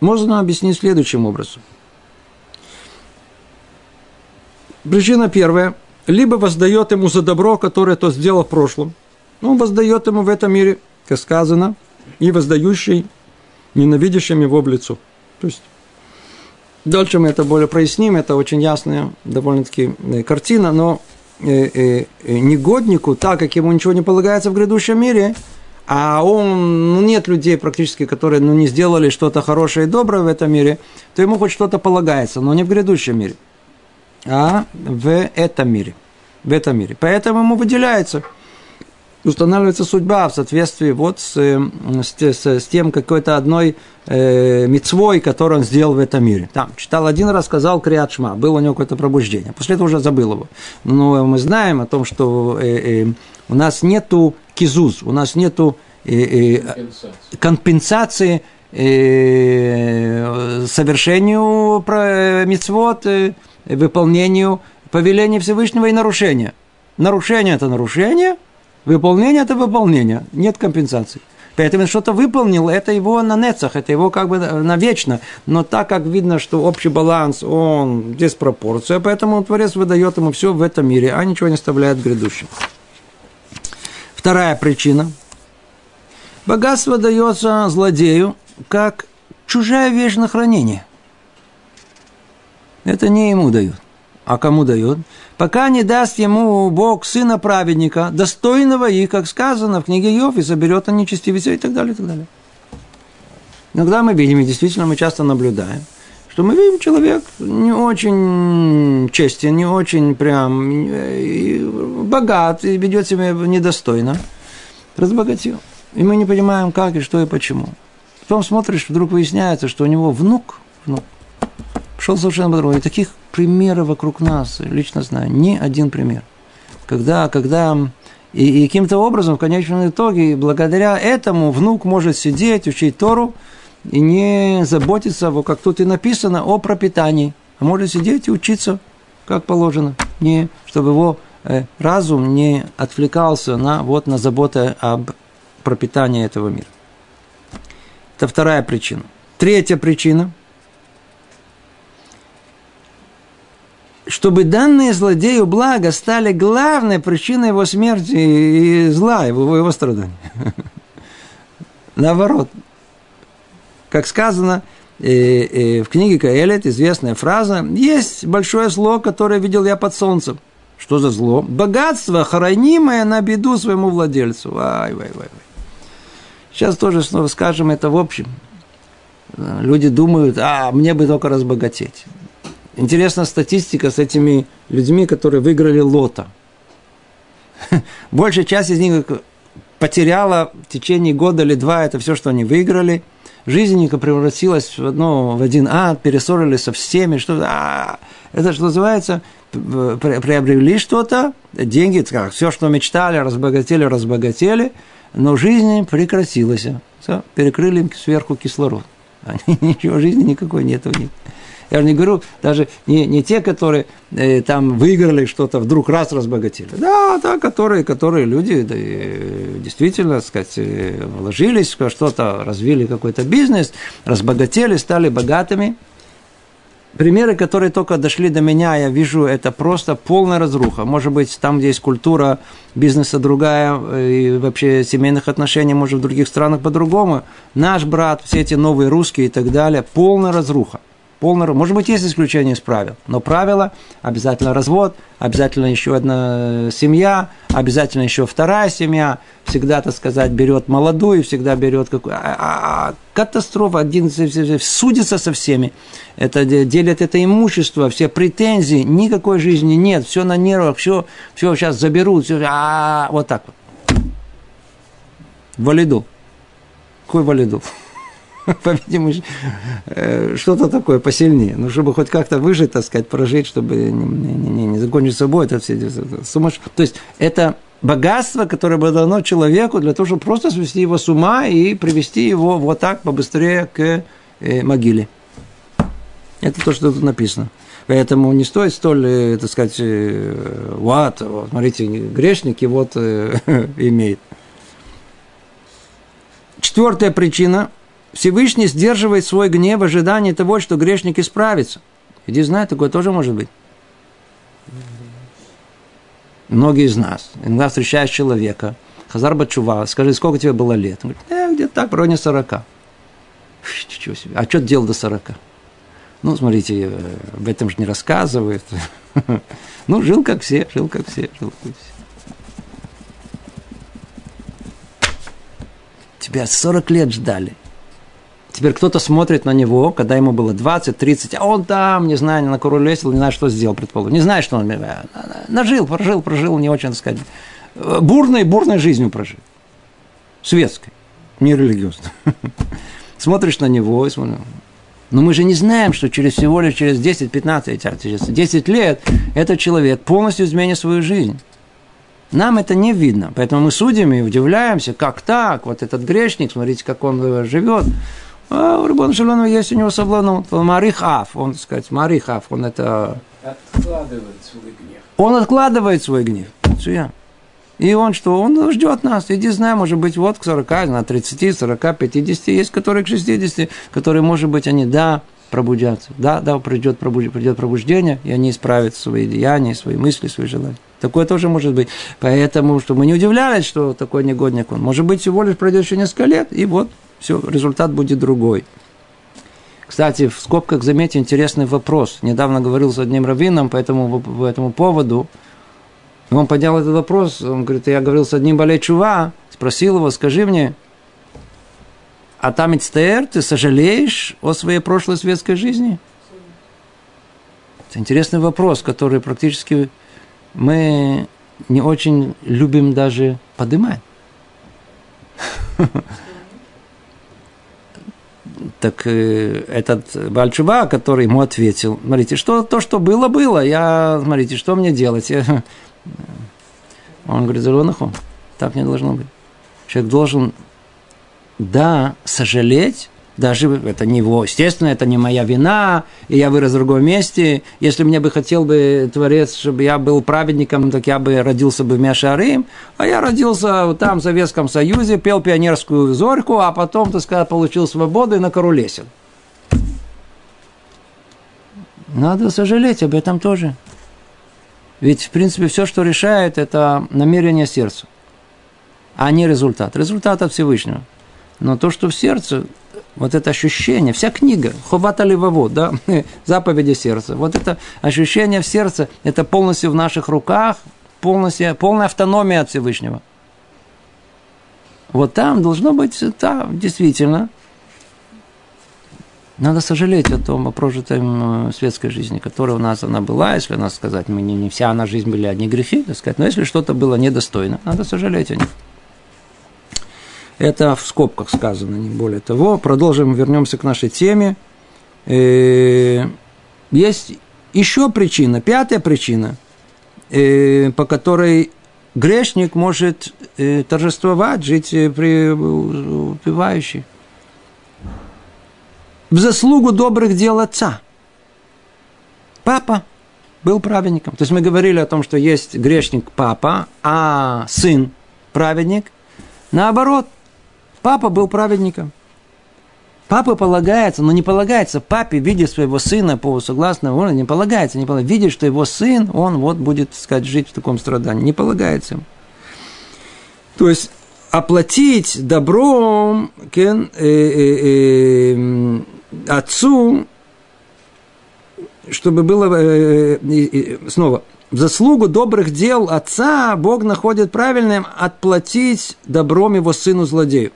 можно объяснить следующим образом. Причина первая. Либо воздает ему за добро, которое то сделал в прошлом. Он воздает ему в этом мире, как сказано, и воздающий ненавидящим его в лицо. То есть Дальше мы это более проясним, это очень ясная довольно-таки э, картина, но э, э, негоднику, так как ему ничего не полагается в грядущем мире, а он, ну, нет людей практически, которые ну, не сделали что-то хорошее и доброе в этом мире, то ему хоть что-то полагается, но не в грядущем мире, а в этом мире. В этом мире. Поэтому ему выделяется – устанавливается судьба в соответствии вот с, с, с, с тем какой-то одной э, мецвой, которую он сделал в этом мире. Там, читал один раз, сказал Криат Шма, было у него какое-то пробуждение. После этого уже забыл его. Но мы знаем о том, что э, э, у нас нету кизуз, у нас нету э, э, компенсации э, совершению мецвод, э, выполнению повеления Всевышнего и нарушения. Нарушение – это нарушение – Выполнение – это выполнение, нет компенсации. Поэтому что-то выполнил, это его на нецах, это его как бы навечно. Но так как видно, что общий баланс, он диспропорция, поэтому Творец выдает ему все в этом мире, а ничего не оставляет в грядущем. Вторая причина. Богатство дается злодею как чужая вещь на хранение. Это не ему дают. А кому дает? Пока не даст ему Бог сына праведника, достойного и, как сказано в книге Йов, и заберет он нечестивец и так далее, и так далее. Иногда мы видим, и действительно мы часто наблюдаем, что мы видим человек не очень честен, не очень прям богат и ведет себя недостойно, разбогател. И мы не понимаем, как и что и почему. Потом смотришь, вдруг выясняется, что у него внук, внук шел совершенно по-другому. И таких примеров вокруг нас, лично знаю, не один пример. Когда, когда и, и каким-то образом, в конечном итоге, благодаря этому внук может сидеть, учить Тору и не заботиться, вот как тут и написано, о пропитании. А может сидеть и учиться, как положено. Не, чтобы его э, разум не отвлекался на, вот, на заботы об пропитании этого мира. Это вторая причина. Третья причина – чтобы данные злодею блага стали главной причиной его смерти и зла, его, его страданий. Наоборот, как сказано э, э, в книге Каэлет, известная фраза, есть большое зло, которое видел я под солнцем. Что за зло? Богатство, хранимое на беду своему владельцу. Ай, вай, вай, вай. Сейчас тоже снова скажем это в общем. Люди думают, а мне бы только разбогатеть. Интересна статистика с этими людьми, которые выиграли лото. Большая часть из них потеряла в течение года или два это все, что они выиграли. Жизнь их превратилась в, одно, в один ад, перессорились со всеми. Что, а, это что называется, приобрели что-то, деньги, как, все, что мечтали, разбогатели, разбогатели, но жизнь прекратилась. Все, перекрыли им сверху кислород. Ничего, жизни никакой нет у них. Я же не говорю, даже не, не те, которые э, там выиграли что-то, вдруг раз разбогатели. Да, да, которые, которые люди да, действительно, так сказать, э, вложились во что-то, развили какой-то бизнес, разбогатели, стали богатыми. Примеры, которые только дошли до меня, я вижу, это просто полная разруха. Может быть, там, где есть культура бизнеса другая, э, и вообще семейных отношений, может, в других странах по-другому. Наш брат, все эти новые русские и так далее, полная разруха полный... Может быть, есть исключение из правил, но правило обязательно развод, обязательно еще одна семья, обязательно еще вторая семья, всегда, так сказать, берет молодую, всегда берет какую... А, а, а катастрофа, один судится со всеми, это делит это имущество, все претензии, никакой жизни нет, все на нервах, все, все сейчас заберут, все, а, вот так вот. Валиду. Какой валиду? по-видимому, э, что-то такое посильнее. Ну, чтобы хоть как-то выжить, так сказать, прожить, чтобы не, не, не, не закончить собой, это все сумасш... То есть, это богатство, которое было дано человеку для того, чтобы просто свести его с ума и привести его вот так побыстрее к э, могиле. Это то, что тут написано. Поэтому не стоит столь, э, так сказать, вот, вот смотрите, грешники вот имеет. Четвертая причина – Всевышний сдерживает свой гнев в ожидании того, что грешник исправится. Иди знай, такое тоже может быть. Многие из нас, иногда встречаешь человека, Хазар Бачува, скажи, сколько тебе было лет? Он говорит, э, где-то так, в районе 40. Чего себе. А что делал до 40? Ну, смотрите, э, об этом же не рассказывает. Ну, жил как все, жил как все, жил как все. Тебя 40 лет ждали. Теперь кто-то смотрит на него, когда ему было 20, 30, а он там, не знаю, на король весел, не знаю, что сделал, предположим. Не знаю, что он э, нажил, прожил, прожил, не очень, так сказать, бурной, бурной жизнью прожил. Светской, не религиозной. Смотришь на него и смотришь. Но мы же не знаем, что через всего лишь через 10, 15, 10 лет этот человек полностью изменит свою жизнь. Нам это не видно. Поэтому мы судим и удивляемся, как так, вот этот грешник, смотрите, как он живет. А у Рабона Шалона есть у него саблану. Марихав, он, так сказать, Марихав, он это... Откладывает свой гнев. Он откладывает свой гнев. Все. И он что? Он ждет нас. Иди знай, может быть, вот к 40, на 30, 40, 50, есть которые к 60, которые, может быть, они, да, пробудятся. Да, да, придет, пробуд... придет пробуждение, и они исправят свои деяния, свои мысли, свои желания. Такое тоже может быть. Поэтому, чтобы мы не удивлялись, что такой негодник он. Может быть, всего лишь пройдет еще несколько лет, и вот все, результат будет другой. Кстати, в скобках заметьте интересный вопрос. Недавно говорил с одним раввином по этому, по этому поводу. И он поднял этот вопрос. Он говорит, я говорил с одним болей чува, спросил его, скажи мне, а там Ицтер, ты сожалеешь о своей прошлой светской жизни? Это интересный вопрос, который практически мы не очень любим даже поднимать. Так э, этот Бальчуба, который ему ответил, смотрите, что то, что было, было, я, смотрите, что мне делать? Он говорит, Зарунаху, так не должно быть. Человек должен, да, сожалеть, даже это не его, естественно, это не моя вина, и я вырос в другом месте. Если мне бы хотел бы Творец, чтобы я был праведником, так я бы родился бы в Мяшарим, а я родился там, в Советском Союзе, пел пионерскую зорьку, а потом, так сказать, получил свободу и на корулесил. Надо сожалеть об этом тоже. Ведь, в принципе, все, что решает, это намерение сердца, а не результат. Результат от Всевышнего. Но то, что в сердце, вот это ощущение, вся книга, Ховата Левово, да, заповеди сердца, вот это ощущение в сердце, это полностью в наших руках, полностью, полная автономия от Всевышнего. Вот там должно быть, да, действительно, надо сожалеть о том, о прожитой светской жизни, которая у нас она была, если нас сказать, мы не, не вся она жизнь были одни грехи, так сказать, но если что-то было недостойно, надо сожалеть о них. Это в скобках сказано, не более того. Продолжим, вернемся к нашей теме. Э, есть еще причина, пятая причина, э, по которой грешник может э, торжествовать, жить припевающий в заслугу добрых дел отца. Папа был праведником. То есть мы говорили о том, что есть грешник папа, а сын праведник. Наоборот, папа был праведником. Папа полагается, но не полагается папе, видя своего сына по согласному, он не полагается, не полагается, видя, что его сын, он вот будет, так сказать, жить в таком страдании. Не полагается ему. То есть оплатить добром кен, э, э, э, отцу, чтобы было э, э, снова в заслугу добрых дел отца Бог находит правильным отплатить добром его сыну злодею.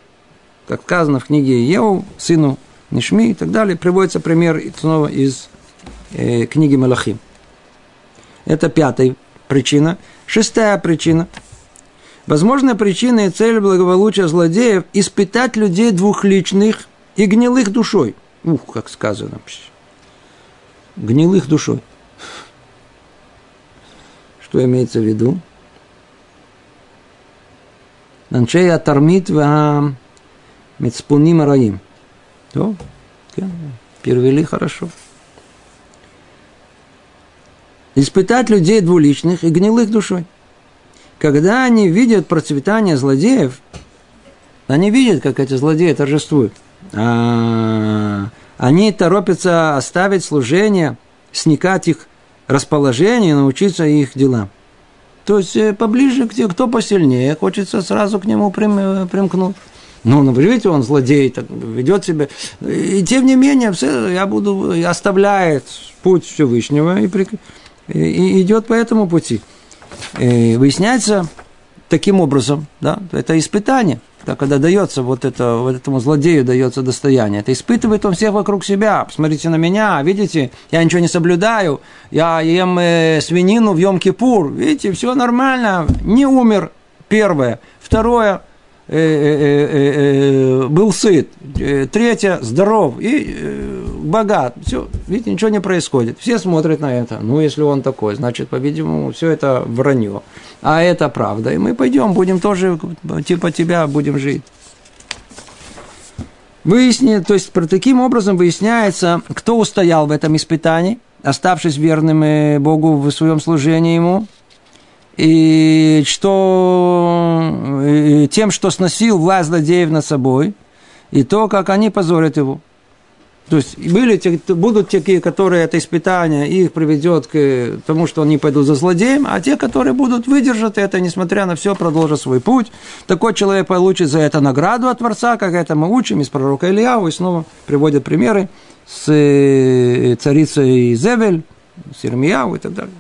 Как сказано в книге Еу, сыну Нишми и так далее, приводится пример снова из э, книги Малахим. Это пятая причина. Шестая причина. Возможная причина и цель благополучия злодеев – испытать людей двухличных и гнилых душой – Ух, как сказано. Гнилых душой. Что имеется в виду? Анчей атармит ва мецпуним араим. То, перевели хорошо. Испытать людей двуличных и гнилых душой. Когда они видят процветание злодеев, они видят, как эти злодеи торжествуют – а, они торопятся оставить служение, сникать их расположение научиться их делам. То есть э, поближе к тем, кто посильнее, хочется сразу к нему прим, э, примкнуть. Ну, ну, видите, он злодей, так ведет себя. И тем не менее, все, я буду, оставляет путь Всевышнего и, и, и идет по этому пути. И выясняется таким образом, да, это испытание. да, когда дается вот, это, вот этому злодею дается достояние, это испытывает он всех вокруг себя. Посмотрите на меня, видите, я ничего не соблюдаю, я ем э, свинину в Йом-Кипур, видите, все нормально, не умер, первое. Второе, был сыт. Третье, здоров и богат. Все, видите, ничего не происходит. Все смотрят на это. Ну, если он такой, значит, по-видимому, все это вранье. А это правда. И мы пойдем, будем тоже, типа тебя, будем жить. Выяснит, то есть таким образом выясняется, кто устоял в этом испытании, оставшись верным Богу в своем служении Ему, и что и тем, что сносил власть злодеев над собой, и то, как они позорят его. То есть были те, будут такие, которые это испытание их приведет к тому, что они пойдут за злодеем, а те, которые будут выдержать это, несмотря на все, продолжат свой путь. Такой человек получит за это награду от Творца, как это мы учим из пророка Ильяу, и снова приводят примеры с э, царицей Зевель, с Ирмияу и так далее.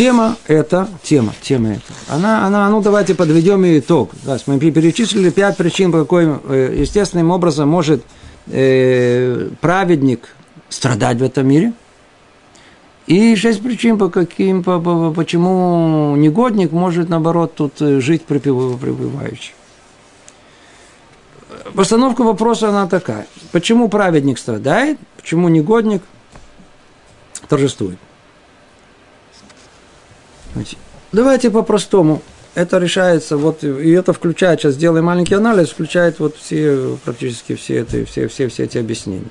Тема это, тема, тема это. Она, она, ну давайте подведем ее итог. Да, мы перечислили пять причин, по какой э, естественным образом может э, праведник страдать в этом мире. И шесть причин, по каким, по, по, почему негодник может, наоборот, тут э, жить припеваючи. Постановка вопроса она такая. Почему праведник страдает, почему негодник торжествует? Давайте по-простому. Это решается, вот, и это включает, сейчас сделаем маленький анализ, включает вот все, практически все, это, все, все, все эти объяснения.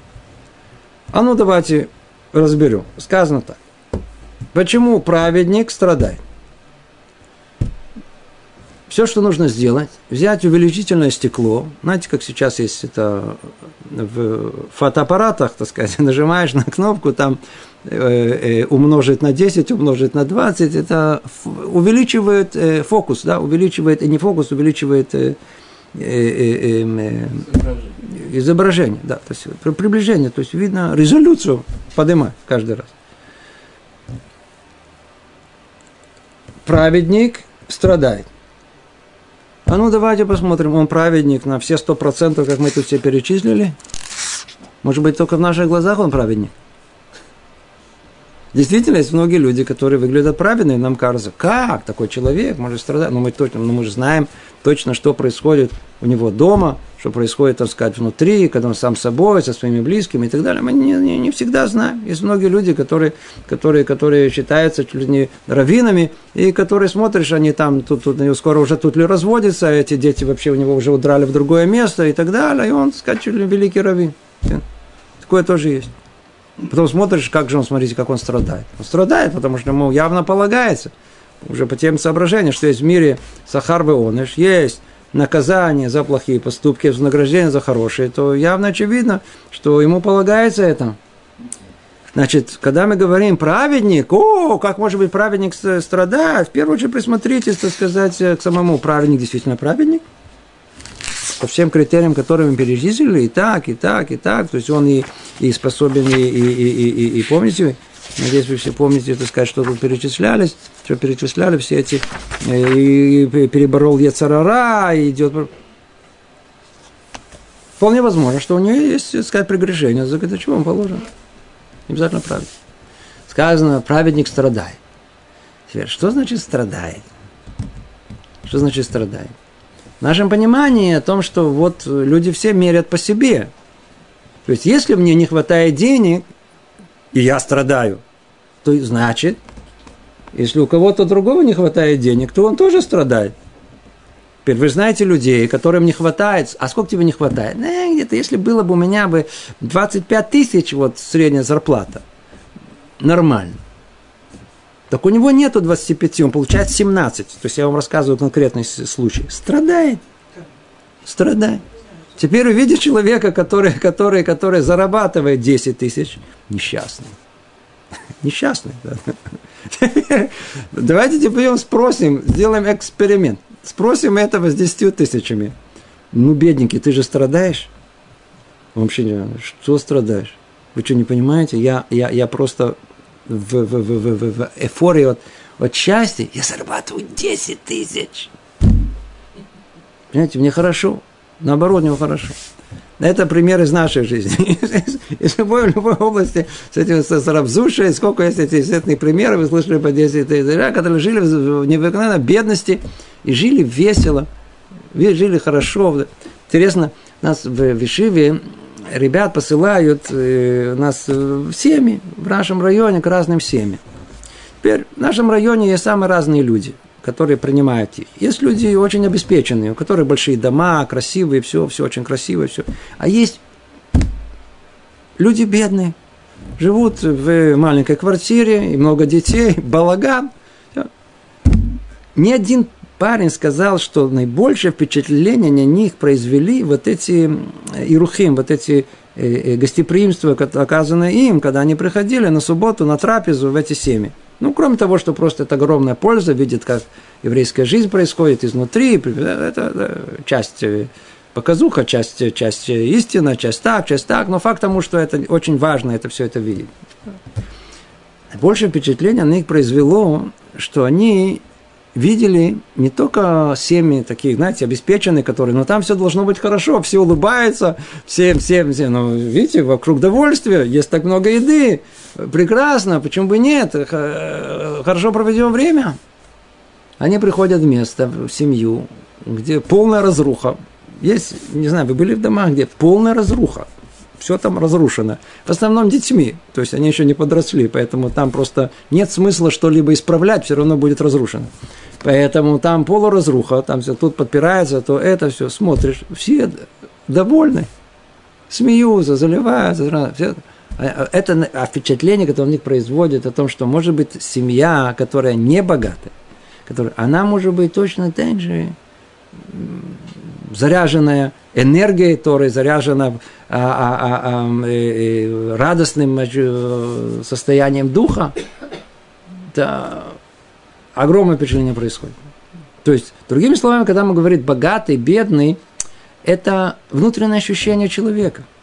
А ну давайте разберем. Сказано так. Почему праведник страдает? Все, что нужно сделать, взять увеличительное стекло, знаете, как сейчас есть это в фотоаппаратах, так сказать, нажимаешь на кнопку, там умножить на 10, умножить на 20, это увеличивает э, фокус, да, увеличивает, не фокус, увеличивает изображение. изображение, да, то есть приближение, то есть видно резолюцию поднимать каждый раз. Праведник страдает. А ну давайте посмотрим, он праведник на все сто процентов, как мы тут все перечислили. Может быть, только в наших глазах он праведник. Действительно, есть многие люди, которые выглядят праведно, и нам кажется, как такой человек может страдать? Но мы, точно, но мы же знаем точно, что происходит у него дома, что происходит, так сказать, внутри, когда он сам собой, со своими близкими и так далее. Мы не, не, не всегда знаем. Есть многие люди, которые, которые, которые считаются не раввинами, и которые смотришь, они там, тут, тут, скоро уже тут ли разводятся, а эти дети вообще у него уже удрали в другое место и так далее, и он, так сказать, великий раввин. Такое тоже есть. Потом смотришь, как же он, смотрите, как он страдает. Он страдает, потому что ему явно полагается, уже по тем соображениям, что есть в мире сахар оныш, есть наказание за плохие поступки, вознаграждение за хорошие, то явно очевидно, что ему полагается это. Значит, когда мы говорим праведник, о, как может быть праведник страдать, в первую очередь присмотритесь, так сказать, к самому праведник действительно праведник – по всем критериям, которые мы перечислили, и так, и так, и так. То есть он и, и способен, и, и, и, и, и помните, надеюсь, вы все помните, так сказать, что тут перечислялись, что перечисляли все эти, э, и, переборол Ецарара, и идет... Вполне возможно, что у нее есть, так сказать, прегрешение, за это чего он положен. Не обязательно праведник. Сказано, праведник страдает. Теперь, что значит страдает? Что значит страдает? В нашем понимании о том, что вот люди все мерят по себе. То есть, если мне не хватает денег, и я страдаю, то значит, если у кого-то другого не хватает денег, то он тоже страдает. Теперь вы знаете людей, которым не хватает, а сколько тебе не хватает? Э, где-то, если было бы у меня бы 25 тысяч, вот средняя зарплата, нормально. Так у него нету 25, он получает 17. То есть я вам рассказываю конкретный случай. Страдает. Страдает. Теперь увидишь человека, который, который, который зарабатывает 10 тысяч, несчастный. Несчастный. Да. Давайте теперь спросим, сделаем эксперимент. Спросим этого с 10 тысячами. Ну, бедненький, ты же страдаешь? Вообще не что страдаешь? Вы что, не понимаете? Я, я, я просто в, в, в, в, в эйфории от, от счастья, я зарабатываю 10 тысяч. Понимаете, мне хорошо. Наоборот, мне хорошо. Это пример из нашей жизни. Из любой, любой области с этим с Рабзушей, сколько есть эти известные примеры, вы слышали по 10 тысяч, которые жили в необыкновенной бедности и жили весело, жили хорошо. Интересно, нас в Вишиве ребят посылают э, нас в семьи, в нашем районе к разным семьям. Теперь в нашем районе есть самые разные люди – которые принимают их. Есть люди очень обеспеченные, у которых большие дома, красивые, все, все очень красивое, все. А есть люди бедные, живут в маленькой квартире, и много детей, балаган. Ни один парень сказал, что наибольшее впечатление на них произвели вот эти ирухим, вот эти э, э, гостеприимства, оказанные им, когда они приходили на субботу на трапезу в эти семьи. Ну, кроме того, что просто это огромная польза, видит, как еврейская жизнь происходит изнутри, это часть э, показуха, часть, часть истина, часть так, часть так, но факт тому, что это очень важно, это все это видеть. Больше впечатление на них произвело, что они видели не только семьи такие, знаете, обеспеченные, которые, но там все должно быть хорошо, все улыбаются, всем, всем, всем, но видите, вокруг довольствия, есть так много еды, прекрасно, почему бы нет, хорошо проведем время. Они приходят в место, в семью, где полная разруха. Есть, не знаю, вы были в домах, где полная разруха. Все там разрушено. В основном детьми. То есть они еще не подросли, поэтому там просто нет смысла что-либо исправлять, все равно будет разрушено. Поэтому там полуразруха, там все тут подпирается, то это все смотришь. Все довольны, смеются, заливаются. Все. А, а, это впечатление, которое у них производит о том, что может быть семья, которая не богатая, которая, она может быть точно так же заряженная энергией, которая заряжена а, а, а, э, э, радостным э, состоянием духа. Да, огромное впечатление происходит. То есть, другими словами, когда мы говорим богатый, бедный, это внутреннее ощущение человека –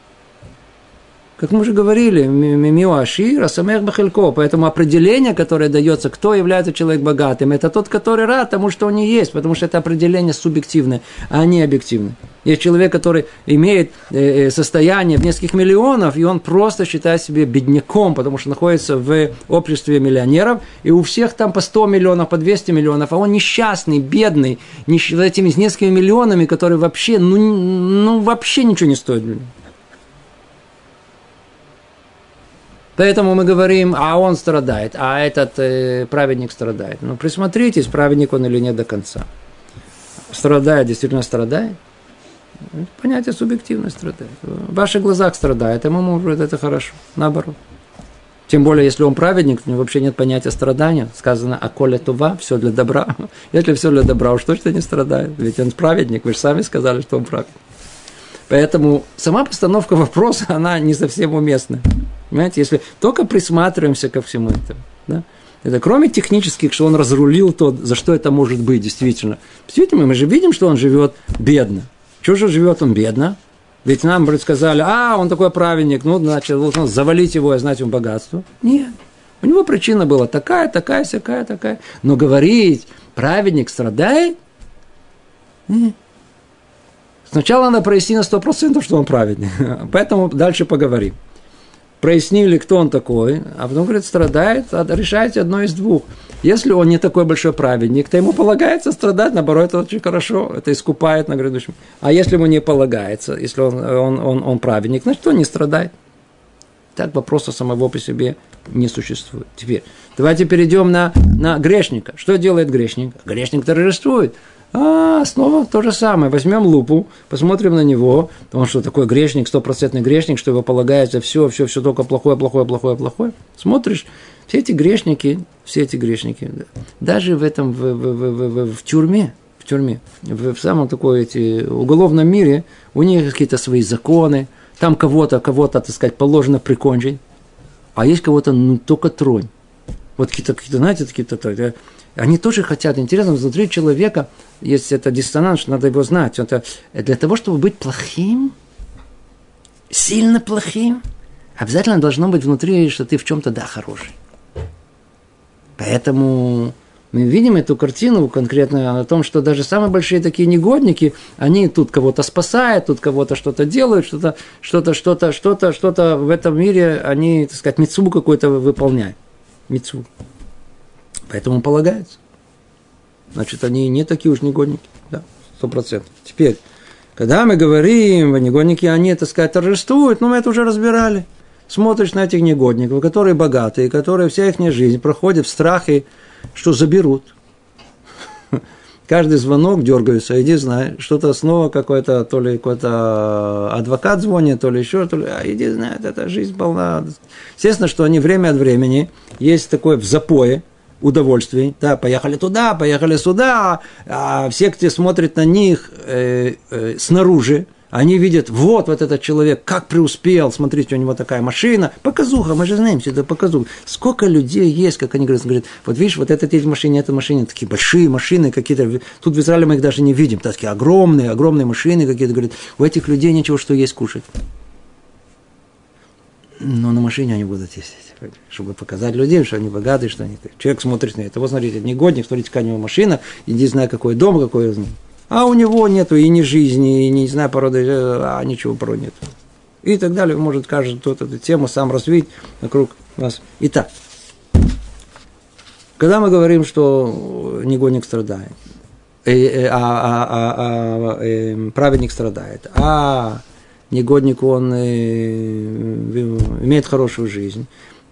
как мы уже говорили, мимиуаши, расамех бахелько. Поэтому определение, которое дается, кто является человек богатым, это тот, который рад тому, что он не есть, потому что это определение субъективное, а не объективное. Есть человек, который имеет э, э, состояние в нескольких миллионов, и он просто считает себя бедняком, потому что находится в обществе миллионеров, и у всех там по 100 миллионов, по 200 миллионов, а он несчастный, бедный, нищ... этими с несколькими миллионами, которые вообще, ну, ну вообще ничего не стоят. Поэтому мы говорим, а он страдает, а этот э, праведник страдает. Ну, присмотритесь, праведник он или нет до конца. Страдает, действительно страдает. Понятие субъективно страдает. В ваших глазах страдает, ему может это хорошо. Наоборот. Тем более, если он праведник, у него вообще нет понятия страдания. Сказано, а коля тува, все для добра. Если все для добра, уж точно не страдает. Ведь он праведник, вы же сами сказали, что он праведник. Поэтому сама постановка вопроса, она не совсем уместна. Понимаете, если только присматриваемся ко всему этому. Да? Это кроме технических, что он разрулил то, за что это может быть действительно. Действительно, мы же видим, что он живет бедно. Чего же живет он бедно? Ведь нам сказали, а, он такой праведник, ну, значит, должен завалить его и знать ему богатство. Нет. У него причина была такая, такая, всякая, такая. Но говорить, праведник страдает, нет. Сначала надо прояснить на 100%, что он праведник. Поэтому дальше поговорим прояснили, кто он такой, а потом, говорит, страдает, решайте одно из двух. Если он не такой большой праведник, то ему полагается страдать, наоборот, это очень хорошо, это искупает на грядущем. А если ему не полагается, если он, он, он, он праведник, значит, он не страдает. Так вопроса самого по себе не существует. Теперь, давайте перейдем на, на грешника. Что делает грешник? Грешник торжествует. А, снова то же самое. Возьмем лупу, посмотрим на него. Он что, такой грешник, стопроцентный грешник, что его полагается все, все, все только плохое, плохое, плохое, плохое. Смотришь, все эти грешники, все эти грешники, даже в этом, в, в, в, в, в тюрьме, в тюрьме, в, в самом такой эти, уголовном мире, у них какие-то свои законы, там кого-то, кого-то, так сказать, положено прикончить, а есть кого-то, ну, только тронь. Вот какие-то, какие-то знаете, какие-то, они тоже хотят, интересно, внутри человека есть это диссонанс, надо его знать. Это для того, чтобы быть плохим, сильно плохим, обязательно должно быть внутри, что ты в чем-то, да, хороший. Поэтому мы видим эту картину конкретно о том, что даже самые большие такие негодники, они тут кого-то спасают, тут кого-то что-то делают, что-то, что-то, что-то, что-то, что-то в этом мире, они, так сказать, мецу какой-то выполняют. Мецу. Поэтому полагается. Значит, они не такие уж негодники. Да, сто процентов. Теперь, когда мы говорим, негодники, они, так сказать, торжествуют, ну, мы это уже разбирали. Смотришь на этих негодников, которые богатые, которые вся их жизнь проходит в страхе, что заберут. Каждый звонок дергаются, иди знай, что-то снова какой-то, то ли какой-то адвокат звонит, то ли еще, то ли, а иди знай, это жизнь полна. Естественно, что они время от времени, есть такое в запое, удовольствий. Да, поехали туда, поехали сюда, а все, кто смотрит на них э, э, снаружи, они видят, вот, вот этот человек, как преуспел, смотрите, у него такая машина, показуха, мы же знаем, что это показуха. Сколько людей есть, как они говорят, говорят вот видишь, вот это эти машины, это машины, такие большие машины какие-то, тут в Израиле мы их даже не видим, такие огромные, огромные машины какие-то, говорят, у этих людей ничего, что есть кушать. Но на машине они будут ездить чтобы показать людям, что они богатые, что они... Человек смотрит на это. Вот смотрите, негодник, смотрите, какая у него машина, и не знаю, какой дом, какой... А у него нету и ни жизни, и не знаю, породы, а ничего порой нет. И так далее. Может, каждый тут эту тему сам развить вокруг нас. Итак, когда мы говорим, что негодник страдает, э, э, а, а, а, а э, праведник страдает, а негодник, он имеет хорошую жизнь,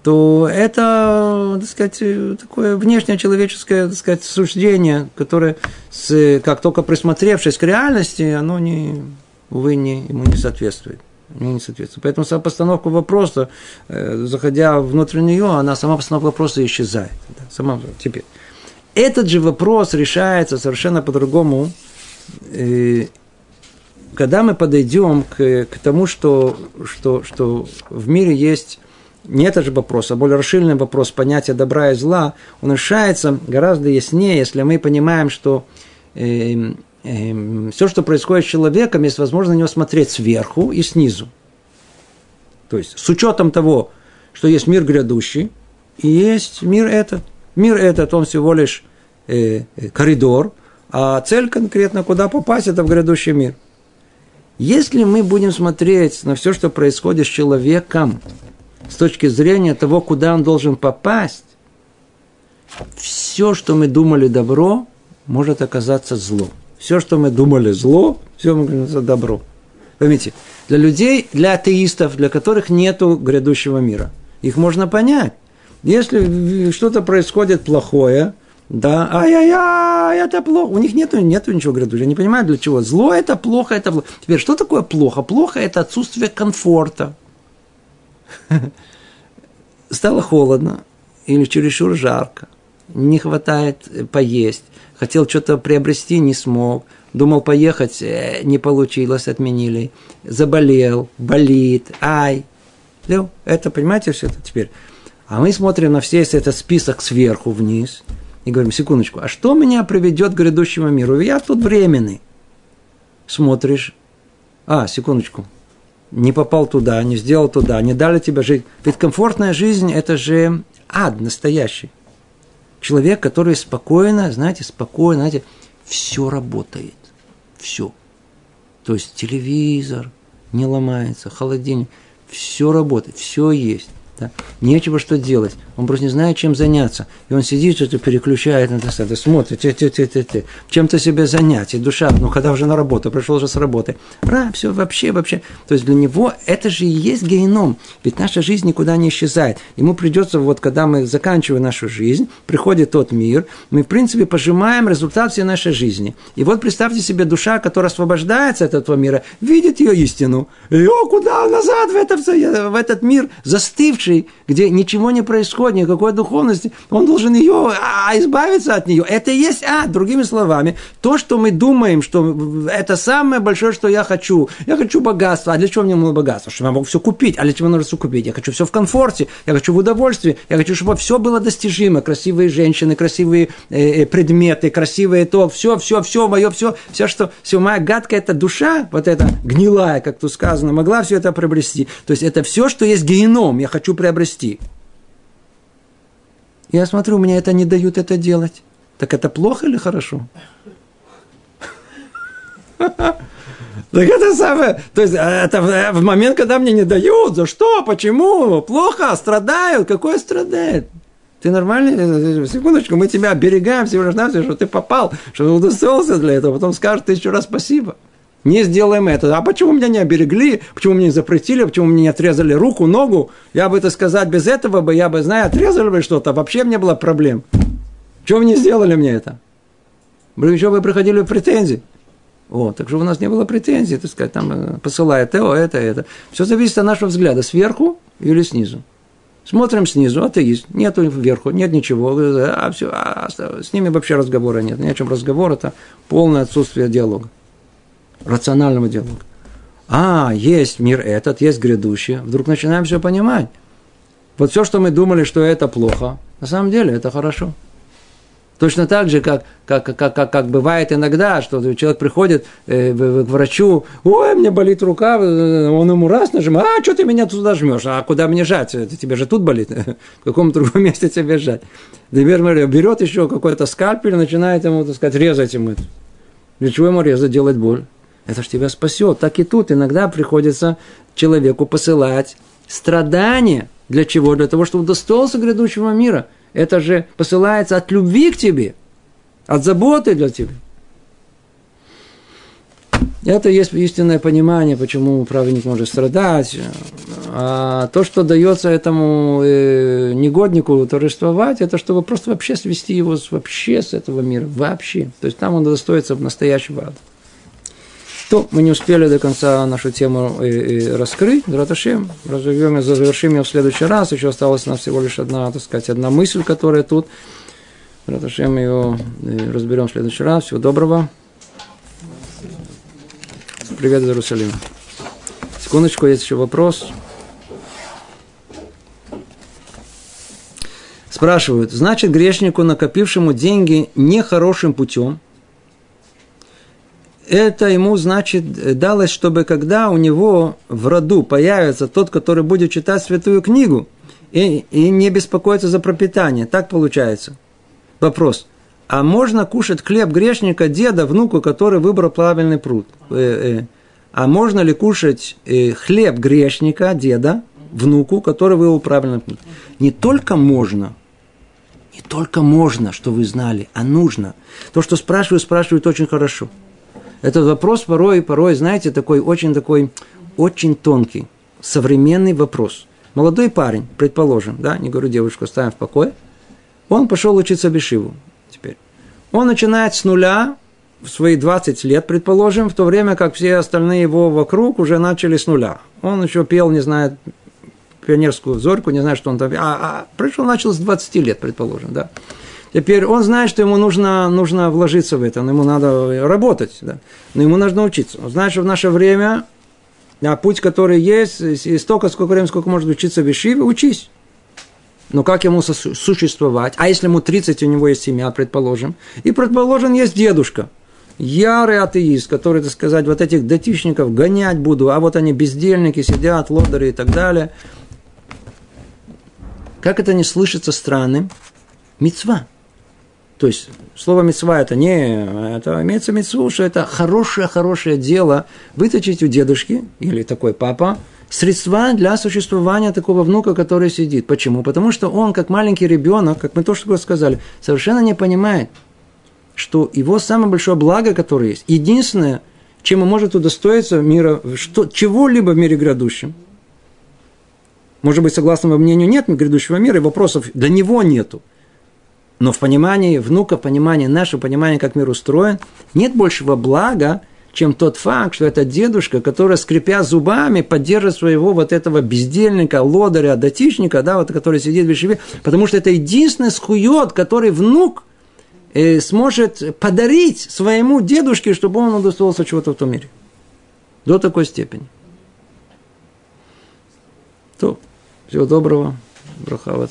то это, так сказать, такое внешнее человеческое, так сказать, суждение, которое, с, как только присмотревшись к реальности, оно не, увы, не, ему не соответствует. Ему не соответствует. Поэтому сама постановка вопроса, э, заходя внутрь нее, она сама постановка вопроса исчезает. Да, сама, теперь. Этот же вопрос решается совершенно по-другому, э, когда мы подойдем к, к тому, что, что, что в мире есть не этот же вопрос, а более расширенный вопрос понятия добра и зла, он решается гораздо яснее, если мы понимаем, что э, э, все, что происходит с человеком, есть возможность на него смотреть сверху и снизу. То есть с учетом того, что есть мир грядущий, и есть мир этот. Мир этот, он всего лишь э, э коридор, а цель конкретно, куда попасть, это в грядущий мир. Если мы будем смотреть на все, что происходит с человеком, с точки зрения того, куда он должен попасть, все, что мы думали добро, может оказаться зло. Все, что мы думали зло, все может оказаться добро. Поймите, для людей, для атеистов, для которых нет грядущего мира, их можно понять. Если что-то происходит плохое, да, ай-яй-яй, это плохо. У них нету, нету ничего грядущего. Они понимают, для чего. Зло – это плохо, это плохо. Теперь, что такое плохо? Плохо – это отсутствие комфорта. Стало холодно или чересчур жарко, не хватает поесть, хотел что-то приобрести, не смог, думал поехать, э, не получилось, отменили, заболел, болит, ай. Это, понимаете, все это теперь. А мы смотрим на все этот список сверху вниз и говорим, секундочку, а что меня приведет к грядущему миру? Я тут временный. Смотришь, а, секундочку, не попал туда, не сделал туда, не дали тебе жить. Ведь комфортная жизнь – это же ад настоящий. Человек, который спокойно, знаете, спокойно, знаете, все работает. Все. То есть телевизор не ломается, холодильник, все работает, все есть. Да? Нечего что делать. Он просто не знает, чем заняться. И он сидит, что-то переключает на это, смотрит, ты, ты, ты, ты, ты. чем-то себе занять. И душа, ну, когда уже на работу, пришел уже с работы. Ра, все вообще, вообще. То есть для него это же и есть геном. Ведь наша жизнь никуда не исчезает. Ему придется, вот когда мы заканчиваем нашу жизнь, приходит тот мир, мы, в принципе, пожимаем результат всей нашей жизни. И вот представьте себе душа, которая освобождается от этого мира, видит ее истину. И, о, куда назад в, это, в этот мир, застывший ушедший, где ничего не происходит, никакой духовности, он должен ее а, избавиться от нее. Это и есть ад. Другими словами, то, что мы думаем, что это самое большое, что я хочу. Я хочу богатства. А для чего мне нужно богатство? Чтобы я могу все купить. А для чего нужно все купить? Я хочу все в комфорте, я хочу в удовольствии, я хочу, чтобы все было достижимо. Красивые женщины, красивые э, э предметы, красивые то, все, все, все, мое все, все, что, все, моя гадкая эта душа, вот эта гнилая, как тут сказано, могла все это приобрести. То есть это все, что есть геном. Я хочу приобрести. Я смотрю, мне это не дают это делать. Так это плохо или хорошо? Так это самое, то есть а, это в момент, когда мне не дают, за что, почему, плохо, страдают, какое страдает? Ты нормальный? Секундочку, мы тебя оберегаем всего лишь навсего, что ты попал, что удостоился для этого, потом скажешь тысячу раз спасибо. Не сделаем это. А почему меня не оберегли? Почему мне не запретили? Почему мне не отрезали руку, ногу? Я бы это сказать без этого бы, я бы, знаю, отрезали бы что-то, вообще не было проблем. Чего вы не сделали мне это? Еще вы приходили в претензии. Вот, так что у нас не было претензий, так сказать, там э, посылает то, это, это. Все зависит от нашего взгляда, сверху или снизу. Смотрим снизу, атеист, нету вверху, нет ничего, а все, а с ними вообще разговора нет, ни о чем разговор, это полное отсутствие диалога, рационального диалога. А, есть мир этот, есть грядущий, вдруг начинаем все понимать. Вот все, что мы думали, что это плохо, на самом деле это хорошо. Точно так же, как, как, как, как, как бывает иногда, что человек приходит э, к врачу, ой, мне болит рука, э, он ему раз нажимает, а, что ты меня туда жмешь, а куда мне жать, это тебе же тут болит, в каком другом месте тебе жать. Например, берет еще какой-то скальпель, начинает ему, так сказать, резать ему это. Для чего ему резать, делать боль? Это ж тебя спасет. Так и тут иногда приходится человеку посылать страдания. Для чего? Для того, чтобы удостоился грядущего мира – это же посылается от любви к тебе, от заботы для тебя. Это есть истинное понимание, почему праведник может страдать. А то, что дается этому э, негоднику торжествовать, это чтобы просто вообще свести его вообще с этого мира. Вообще. То есть там он достоится настоящего ада. То мы не успели до конца нашу тему раскрыть. Драташем, разовьем и завершим ее в следующий раз. Еще осталась у нас всего лишь одна, так сказать, одна мысль, которая тут. Драташем ее разберем в следующий раз. Всего доброго. Привет из Иерусалима. Секундочку, есть еще вопрос. Спрашивают, значит грешнику, накопившему деньги нехорошим путем, это ему, значит, далось, чтобы когда у него в роду появится тот, который будет читать святую книгу, и, и не беспокоиться за пропитание. Так получается. Вопрос. А можно кушать хлеб грешника деда, внуку, который выбрал правильный пруд? Э, э. А можно ли кушать э, хлеб грешника, деда, внуку, который выбрал правильный пруд? Не только можно, не только можно, что вы знали, а нужно. То, что спрашивают, спрашивают очень хорошо – этот вопрос порой, порой, знаете, такой очень такой, очень тонкий, современный вопрос. Молодой парень, предположим, да, не говорю девушку, оставим в покое, он пошел учиться Бешиву теперь. Он начинает с нуля, в свои 20 лет, предположим, в то время как все остальные его вокруг уже начали с нуля. Он еще пел, не знаю, пионерскую зорьку, не знаю, что он там... А, а пришел, начал с 20 лет, предположим, да. Теперь он знает, что ему нужно, нужно вложиться в это, ему надо работать, да. но ему нужно учиться. Он знает, что в наше время а путь, который есть, и столько, сколько времени, сколько может учиться в Ишиве, учись. Но как ему существовать? А если ему 30, у него есть семья, предположим, и, предположим, есть дедушка, ярый атеист, который, так сказать, вот этих датичников гонять буду, а вот они бездельники, сидят, лодыры и так далее. Как это не слышится странным? Мецва. То есть слово мецва это не, это имеется в виду, что это хорошее-хорошее дело выточить у дедушки или такой папа средства для существования такого внука, который сидит. Почему? Потому что он, как маленький ребенок, как мы то, что сказали, совершенно не понимает, что его самое большое благо, которое есть, единственное, чем он может удостоиться мира, что, чего-либо в мире грядущем. Может быть, согласно моему мнению, нет грядущего мира, и вопросов для него нету – но в понимании внука, понимании нашего, понимания, как мир устроен, нет большего блага, чем тот факт, что это дедушка, который, скрипя зубами, поддерживает своего вот этого бездельника, лодыря, датичника, да, вот, который сидит в вишиве, потому что это единственный схует, который внук э, сможет подарить своему дедушке, чтобы он удостоился чего-то в том мире. До такой степени. То, всего доброго. Браха,